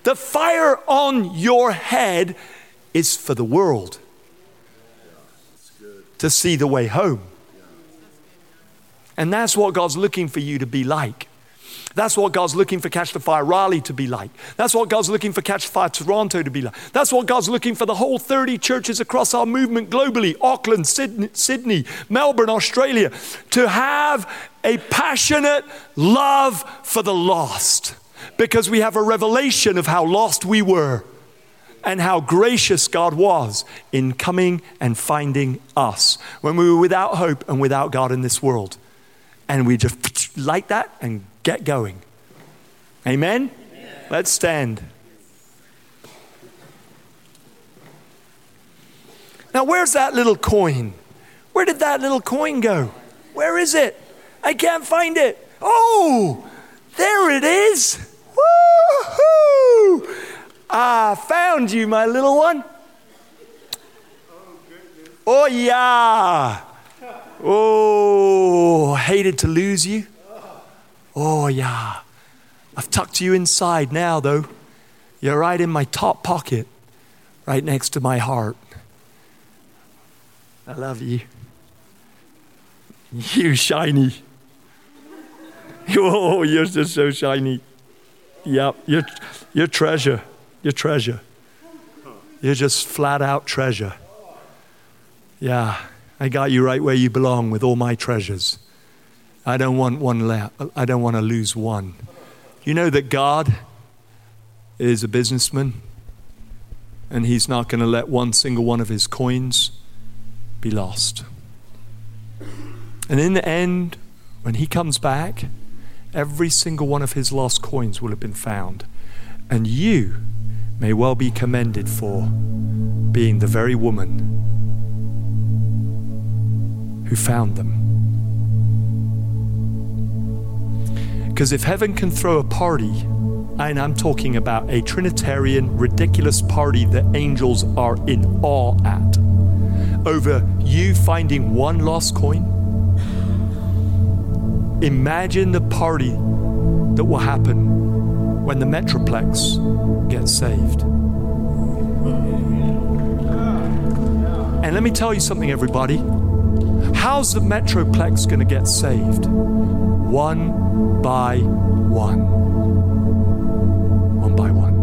The fire on your head is for the world to see the way home. And that's what God's looking for you to be like. That's what God's looking for Catch the Fire Raleigh to be like. That's what God's looking for Catch the Fire Toronto to be like. That's what God's looking for the whole 30 churches across our movement globally Auckland, Sydney, Sydney Melbourne, Australia to have a passionate love for the lost because we have a revelation of how lost we were and how gracious God was in coming and finding us when we were without hope and without God in this world. And we just like that and get going. Amen? Amen? Let's stand. Now, where's that little coin? Where did that little coin go? Where is it? I can't find it. Oh, there it is. Woo-hoo! I found you, my little one. Oh, yeah. Oh, hated to lose you. Oh, yeah. I've tucked you inside now, though. You're right in my top pocket, right next to my heart. I love you. You shiny. Oh, you're just so shiny. Yep, you're, you're treasure. You're treasure. You're just flat out treasure. Yeah, I got you right where you belong with all my treasures. I don't want one left. I don't want to lose one. You know that God is a businessman and he's not going to let one single one of his coins be lost. And in the end, when he comes back, every single one of his lost coins will have been found. And you may well be commended for being the very woman who found them. Because if heaven can throw a party, and I'm talking about a Trinitarian, ridiculous party that angels are in awe at, over you finding one lost coin, imagine the party that will happen when the Metroplex gets saved. And let me tell you something, everybody. How's the Metroplex going to get saved? One by one. One by one.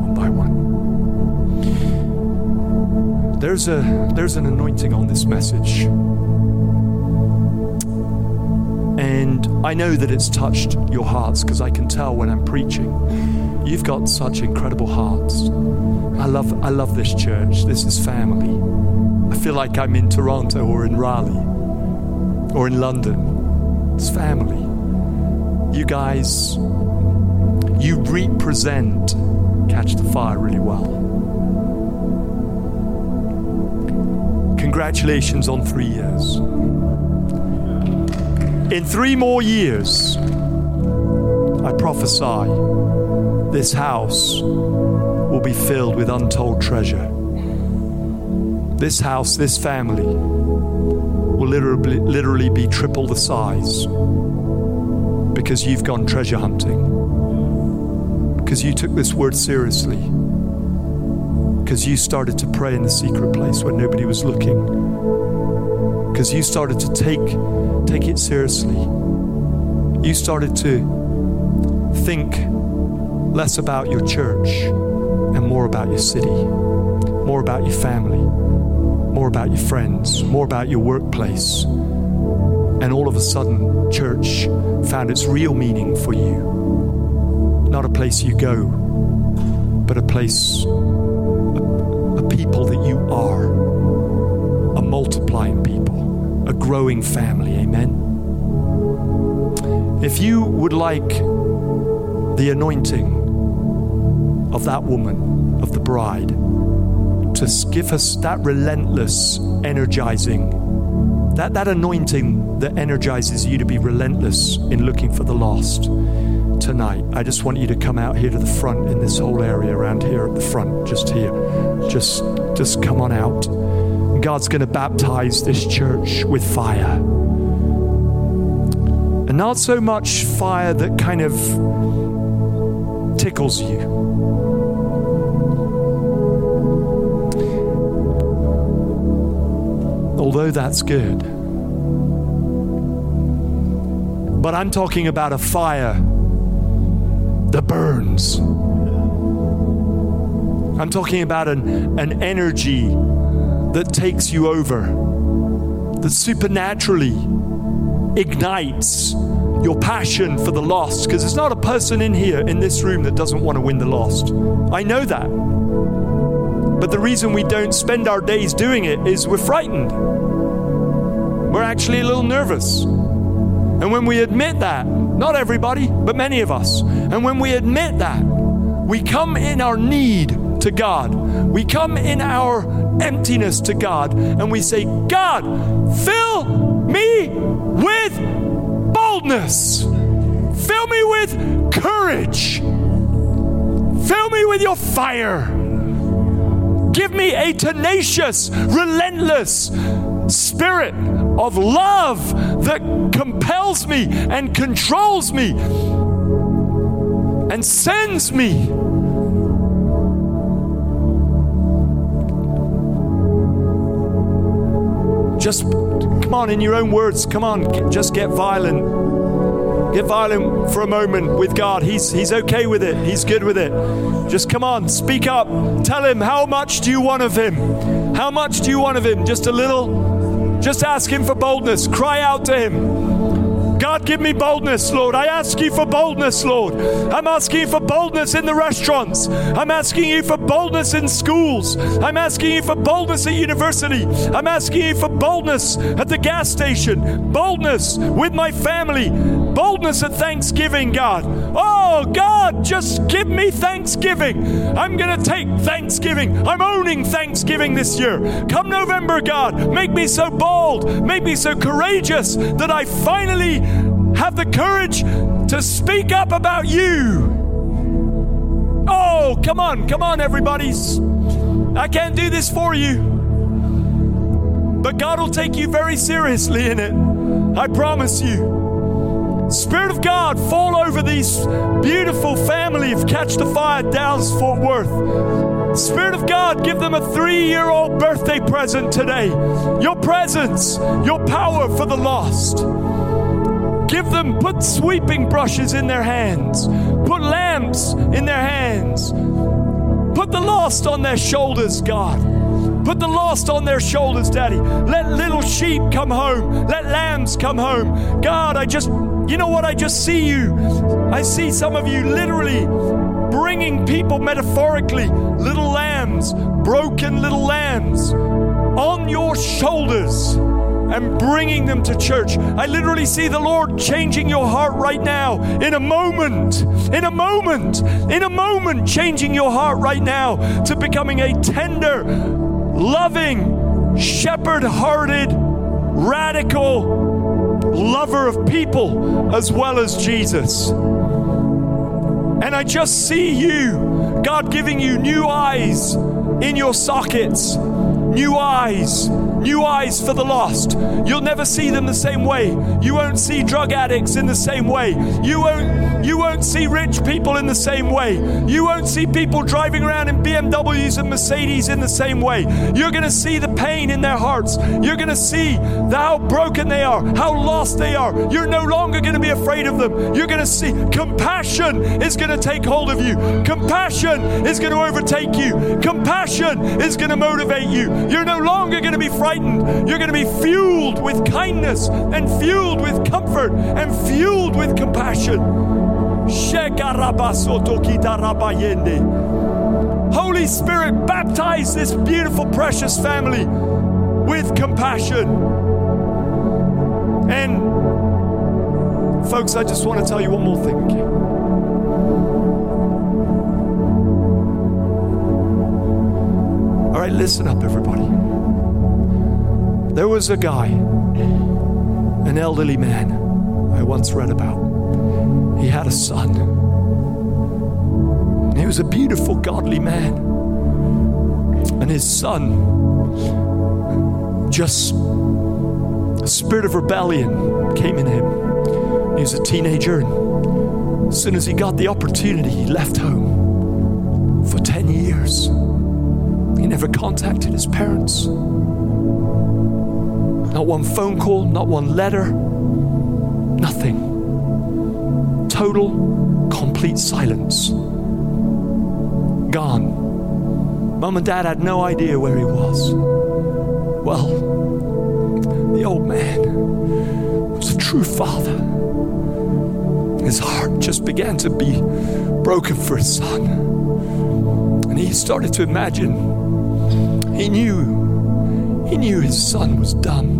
One by one. There's, a, there's an anointing on this message. And I know that it's touched your hearts because I can tell when I'm preaching. You've got such incredible hearts. I love, I love this church. This is family. Feel like I'm in Toronto or in Raleigh or in London. It's family. You guys, you represent Catch the Fire really well. Congratulations on three years. In three more years, I prophesy this house will be filled with untold treasure this house, this family will literally, literally be triple the size because you've gone treasure hunting, because you took this word seriously, because you started to pray in the secret place when nobody was looking, because you started to take, take it seriously. You started to think less about your church and more about your city, more about your family more about your friends, more about your workplace. And all of a sudden, church found its real meaning for you. Not a place you go, but a place, a, a people that you are, a multiplying people, a growing family. Amen. If you would like the anointing of that woman, of the bride, to give us that relentless, energizing, that, that anointing that energizes you to be relentless in looking for the lost tonight. I just want you to come out here to the front in this whole area around here at the front, just here. Just, just come on out. God's going to baptize this church with fire. And not so much fire that kind of tickles you although that's good. But I'm talking about a fire that burns. I'm talking about an, an energy that takes you over, that supernaturally ignites your passion for the lost. Because there's not a person in here, in this room, that doesn't want to win the lost. I know that. But the reason we don't spend our days doing it is we're frightened. We're actually a little nervous. And when we admit that, not everybody, but many of us, and when we admit that, we come in our need to God. We come in our emptiness to God and we say, God, fill me with boldness. Fill me with courage. Fill me with your fire. Give me a tenacious, relentless spirit of love that compels me and controls me and sends me. Just come on, in your own words, come on, just get violent. Get violent for a moment with God. He's, he's okay with it, He's good with it. Just come on, speak up. Tell Him, how much do you want of Him? How much do you want of Him? Just a little? Just ask Him for boldness. Cry out to Him. God, give me boldness, Lord. I ask you for boldness, Lord. I'm asking you for boldness in the restaurants. I'm asking you for boldness in schools. I'm asking you for boldness at university. I'm asking you for boldness at the gas station. Boldness with my family. Boldness at Thanksgiving, God. Oh, God, just give me Thanksgiving. I'm going to take Thanksgiving. I'm owning Thanksgiving this year. Come November, God, make me so bold, make me so courageous that I finally have the courage to speak up about you. Oh, come on, come on, everybody's. I can't do this for you. But God will take you very seriously in it. I promise you. Spirit of God, fall over these beautiful family of Catch the Fire Dallas Fort Worth. Spirit of God, give them a three year old birthday present today. Your presence, your power for the lost. Give them, put sweeping brushes in their hands, put lamps in their hands, put the lost on their shoulders, God. Put the lost on their shoulders, Daddy. Let little sheep come home. Let lambs come home. God, I just, you know what? I just see you. I see some of you literally bringing people metaphorically, little lambs, broken little lambs, on your shoulders and bringing them to church. I literally see the Lord changing your heart right now in a moment, in a moment, in a moment, changing your heart right now to becoming a tender, loving, shepherd hearted, radical lover of people as well as Jesus. And I just see you, God giving you new eyes in your sockets, new eyes new eyes for the lost. You'll never see them the same way. You won't see drug addicts in the same way. You won't you won't see rich people in the same way. You won't see people driving around in BMWs and Mercedes in the same way. You're going to see the pain in their hearts. You're going to see how broken they are, how lost they are. You're no longer going to be afraid of them. You're going to see compassion is going to take hold of you. Compassion is going to overtake you. Compassion is going to motivate you. You're no longer going to be frightened. You're going to be fueled with kindness and fueled with comfort and fueled with compassion. Holy Spirit, baptize this beautiful, precious family with compassion. And, folks, I just want to tell you one more thing? All right, listen up, everybody. There was a guy, an elderly man, I once read about he had a son. He was a beautiful, godly man. And his son, just a spirit of rebellion came in him. He was a teenager, and as soon as he got the opportunity, he left home for 10 years. He never contacted his parents. Not one phone call, not one letter, nothing total, complete silence. Gone. Mom and dad had no idea where he was. Well, the old man was a true father. His heart just began to be broken for his son. And he started to imagine. He knew, he knew his son was done.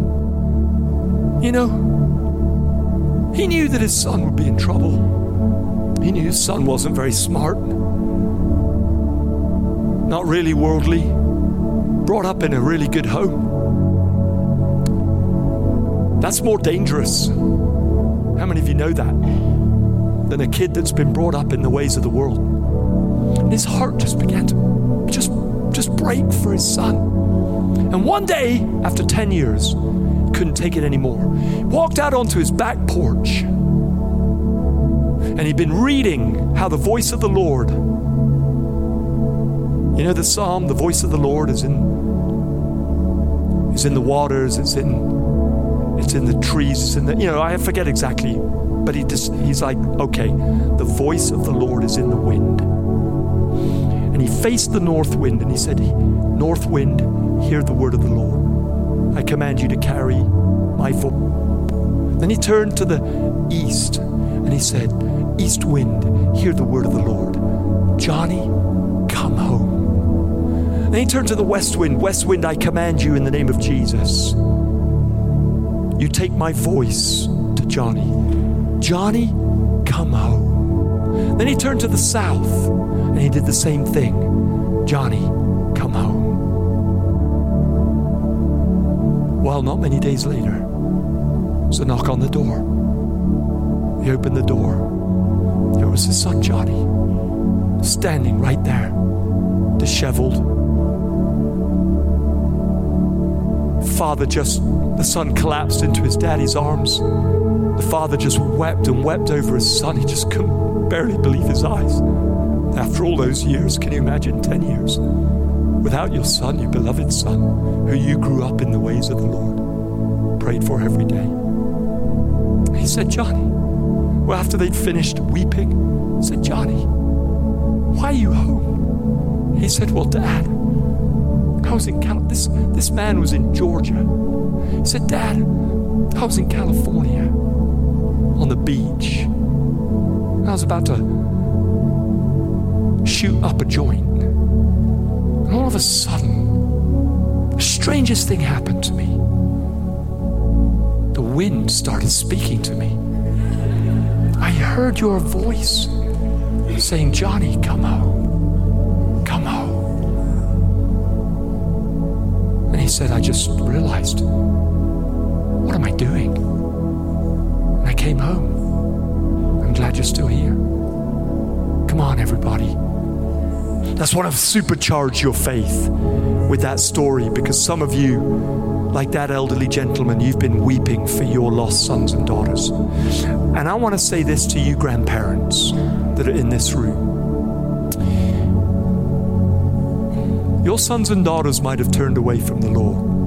You know, he knew that his son would be in trouble. He knew his son wasn't very smart, not really worldly, brought up in a really good home. That's more dangerous. How many of you know that? Than a kid that's been brought up in the ways of the world. And his heart just began to just, just break for his son. And one day, after 10 years, couldn't take it anymore. Walked out onto his back porch. And he'd been reading how the voice of the Lord, you know the psalm, the voice of the Lord is in is in the waters, it's in it's in the trees, it's in the you know, I forget exactly. But he just he's like, okay, the voice of the Lord is in the wind. And he faced the north wind and he said, North wind, hear the word of the Lord. I command you to carry my voice. Then he turned to the east and he said, East wind, hear the word of the Lord. Johnny, come home. Then he turned to the west wind. West wind, I command you in the name of Jesus. You take my voice to Johnny. Johnny, come home. Then he turned to the south and he did the same thing. Johnny, come home. Well, not many days later, there's a knock on the door. He opened the door. There was his son Johnny standing right there, disheveled. Father just, the son collapsed into his daddy's arms. The father just wept and wept over his son. He just couldn't barely believe his eyes. After all those years, can you imagine 10 years without your son, your beloved son, who you grew up in the ways of the Lord, prayed for every day? He said, Johnny, well, after they'd finished weeping, said, Johnny, why are you home? He said, Well, Dad, I was in Cal- this this man was in Georgia. He said, Dad, I was in California on the beach. I was about to shoot up a joint. And all of a sudden, the strangest thing happened to me. The wind started speaking to me. I heard your voice saying, Johnny, come home. Come home. And he said, I just realized, what am I doing? And I came home. I'm glad you're still here. Come on, everybody. That's want to supercharge your faith with that story because some of you, like that elderly gentleman, you've been weeping for your lost sons and daughters. And I want to say this to you, grandparents that are in this room. Your sons and daughters might have turned away from the Lord.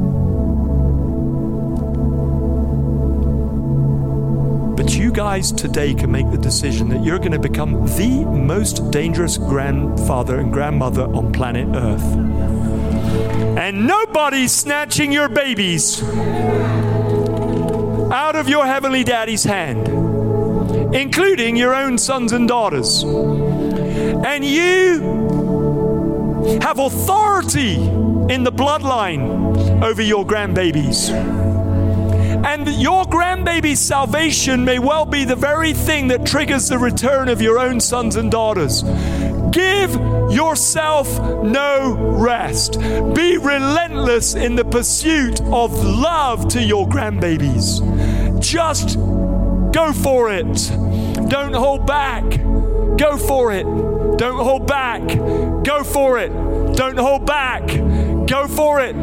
You guys today can make the decision that you're going to become the most dangerous grandfather and grandmother on planet Earth. And nobody's snatching your babies out of your heavenly daddy's hand, including your own sons and daughters. And you have authority in the bloodline over your grandbabies. And your grandbaby's salvation may well be the very thing that triggers the return of your own sons and daughters. Give yourself no rest. Be relentless in the pursuit of love to your grandbabies. Just go for it. Don't hold back. Go for it. Don't hold back. Go for it. Don't hold back. Go for it.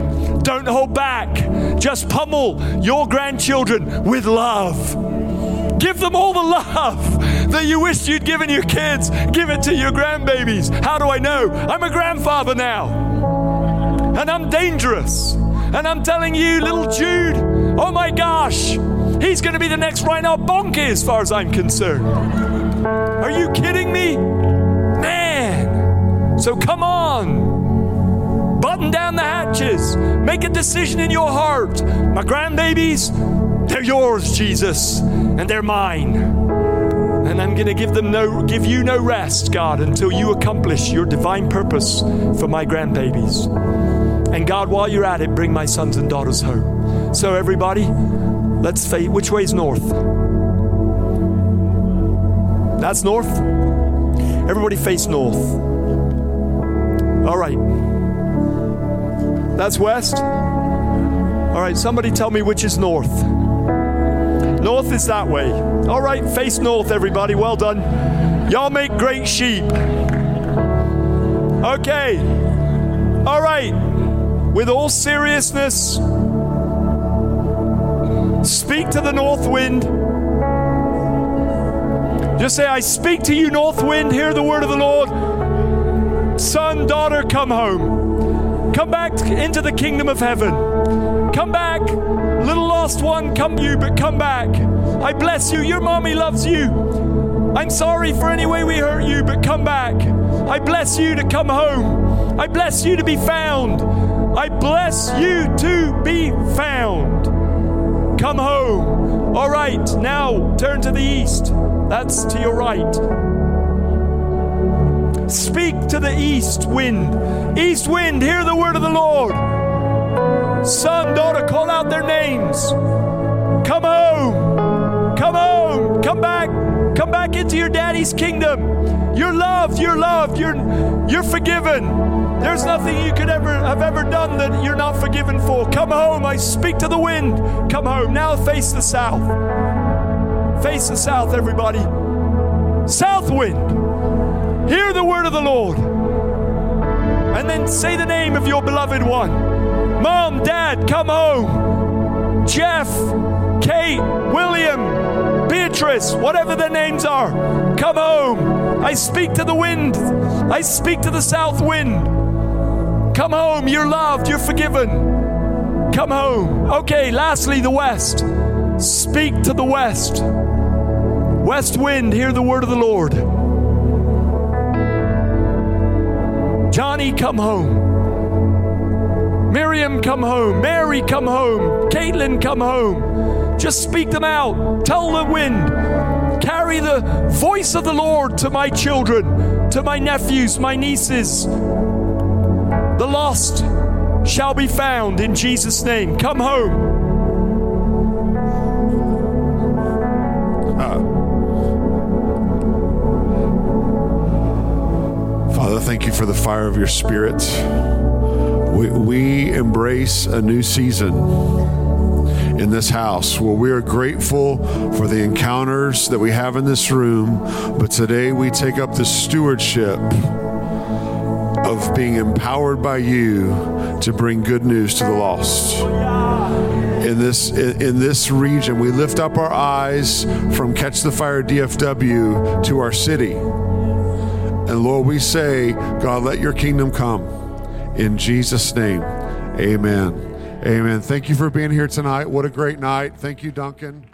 Don't hold back. Just pummel your grandchildren with love. Give them all the love that you wished you'd given your kids. Give it to your grandbabies. How do I know? I'm a grandfather now. And I'm dangerous. And I'm telling you, little Jude, oh my gosh, he's going to be the next Reinhard Bonnke as far as I'm concerned. Are you kidding me? Man. So come on. Button down the hatches. Make a decision in your heart. My grandbabies, they're yours, Jesus, and they're mine. And I'm going to give them no give you no rest, God, until you accomplish your divine purpose for my grandbabies. And God, while you're at it, bring my sons and daughters home. So everybody, let's face which way's north? That's north. Everybody face north. All right. That's west. All right, somebody tell me which is north. North is that way. All right, face north, everybody. Well done. Y'all make great sheep. Okay. All right. With all seriousness, Speak to the north wind. Just say, I speak to you, north wind. Hear the word of the Lord. Son, daughter, come home. Come back into the kingdom of heaven. Come back. Little lost one, come you, but come back. I bless you. Your mommy loves you. I'm sorry for any way we hurt you, but come back. I bless you to come home. I bless you to be found. I bless you to be found. Come home. All right, now turn to the east. That's to your right. Speak to the east wind. East wind, hear the word of the Lord. Son, daughter, call out their names. Come home. Come home. Come back. Come back into your daddy's kingdom. You're loved. You're loved. You're, you're forgiven. There's nothing you could ever have ever done that you're not forgiven for. Come home. I speak to the wind. Come home. Now face the south. Face the south, everybody. South wind. Hear the word of the Lord. And then say the name of your beloved one. Mom, Dad, come home. Jeff, Kate, William, Beatrice, whatever their names are, come home. I speak to the wind. I speak to the south wind. Come home. You're loved. You're forgiven. Come home. Okay, lastly, the west. Speak to the west. West wind, hear the word of the Lord. Johnny, come home. Miriam, come home. Mary, come home. Caitlin, come home. Just speak them out. Tell the wind. Carry the voice of the Lord to my children, to my nephews, my nieces. The lost shall be found in Jesus' name. Come home. The fire of your spirit. We, we embrace a new season in this house where we are grateful for the encounters that we have in this room, but today we take up the stewardship of being empowered by you to bring good news to the lost. In this in, in this region, we lift up our eyes from Catch the Fire DFW to our city. And Lord, we say, God, let your kingdom come. In Jesus' name, amen. Amen. Thank you for being here tonight. What a great night. Thank you, Duncan.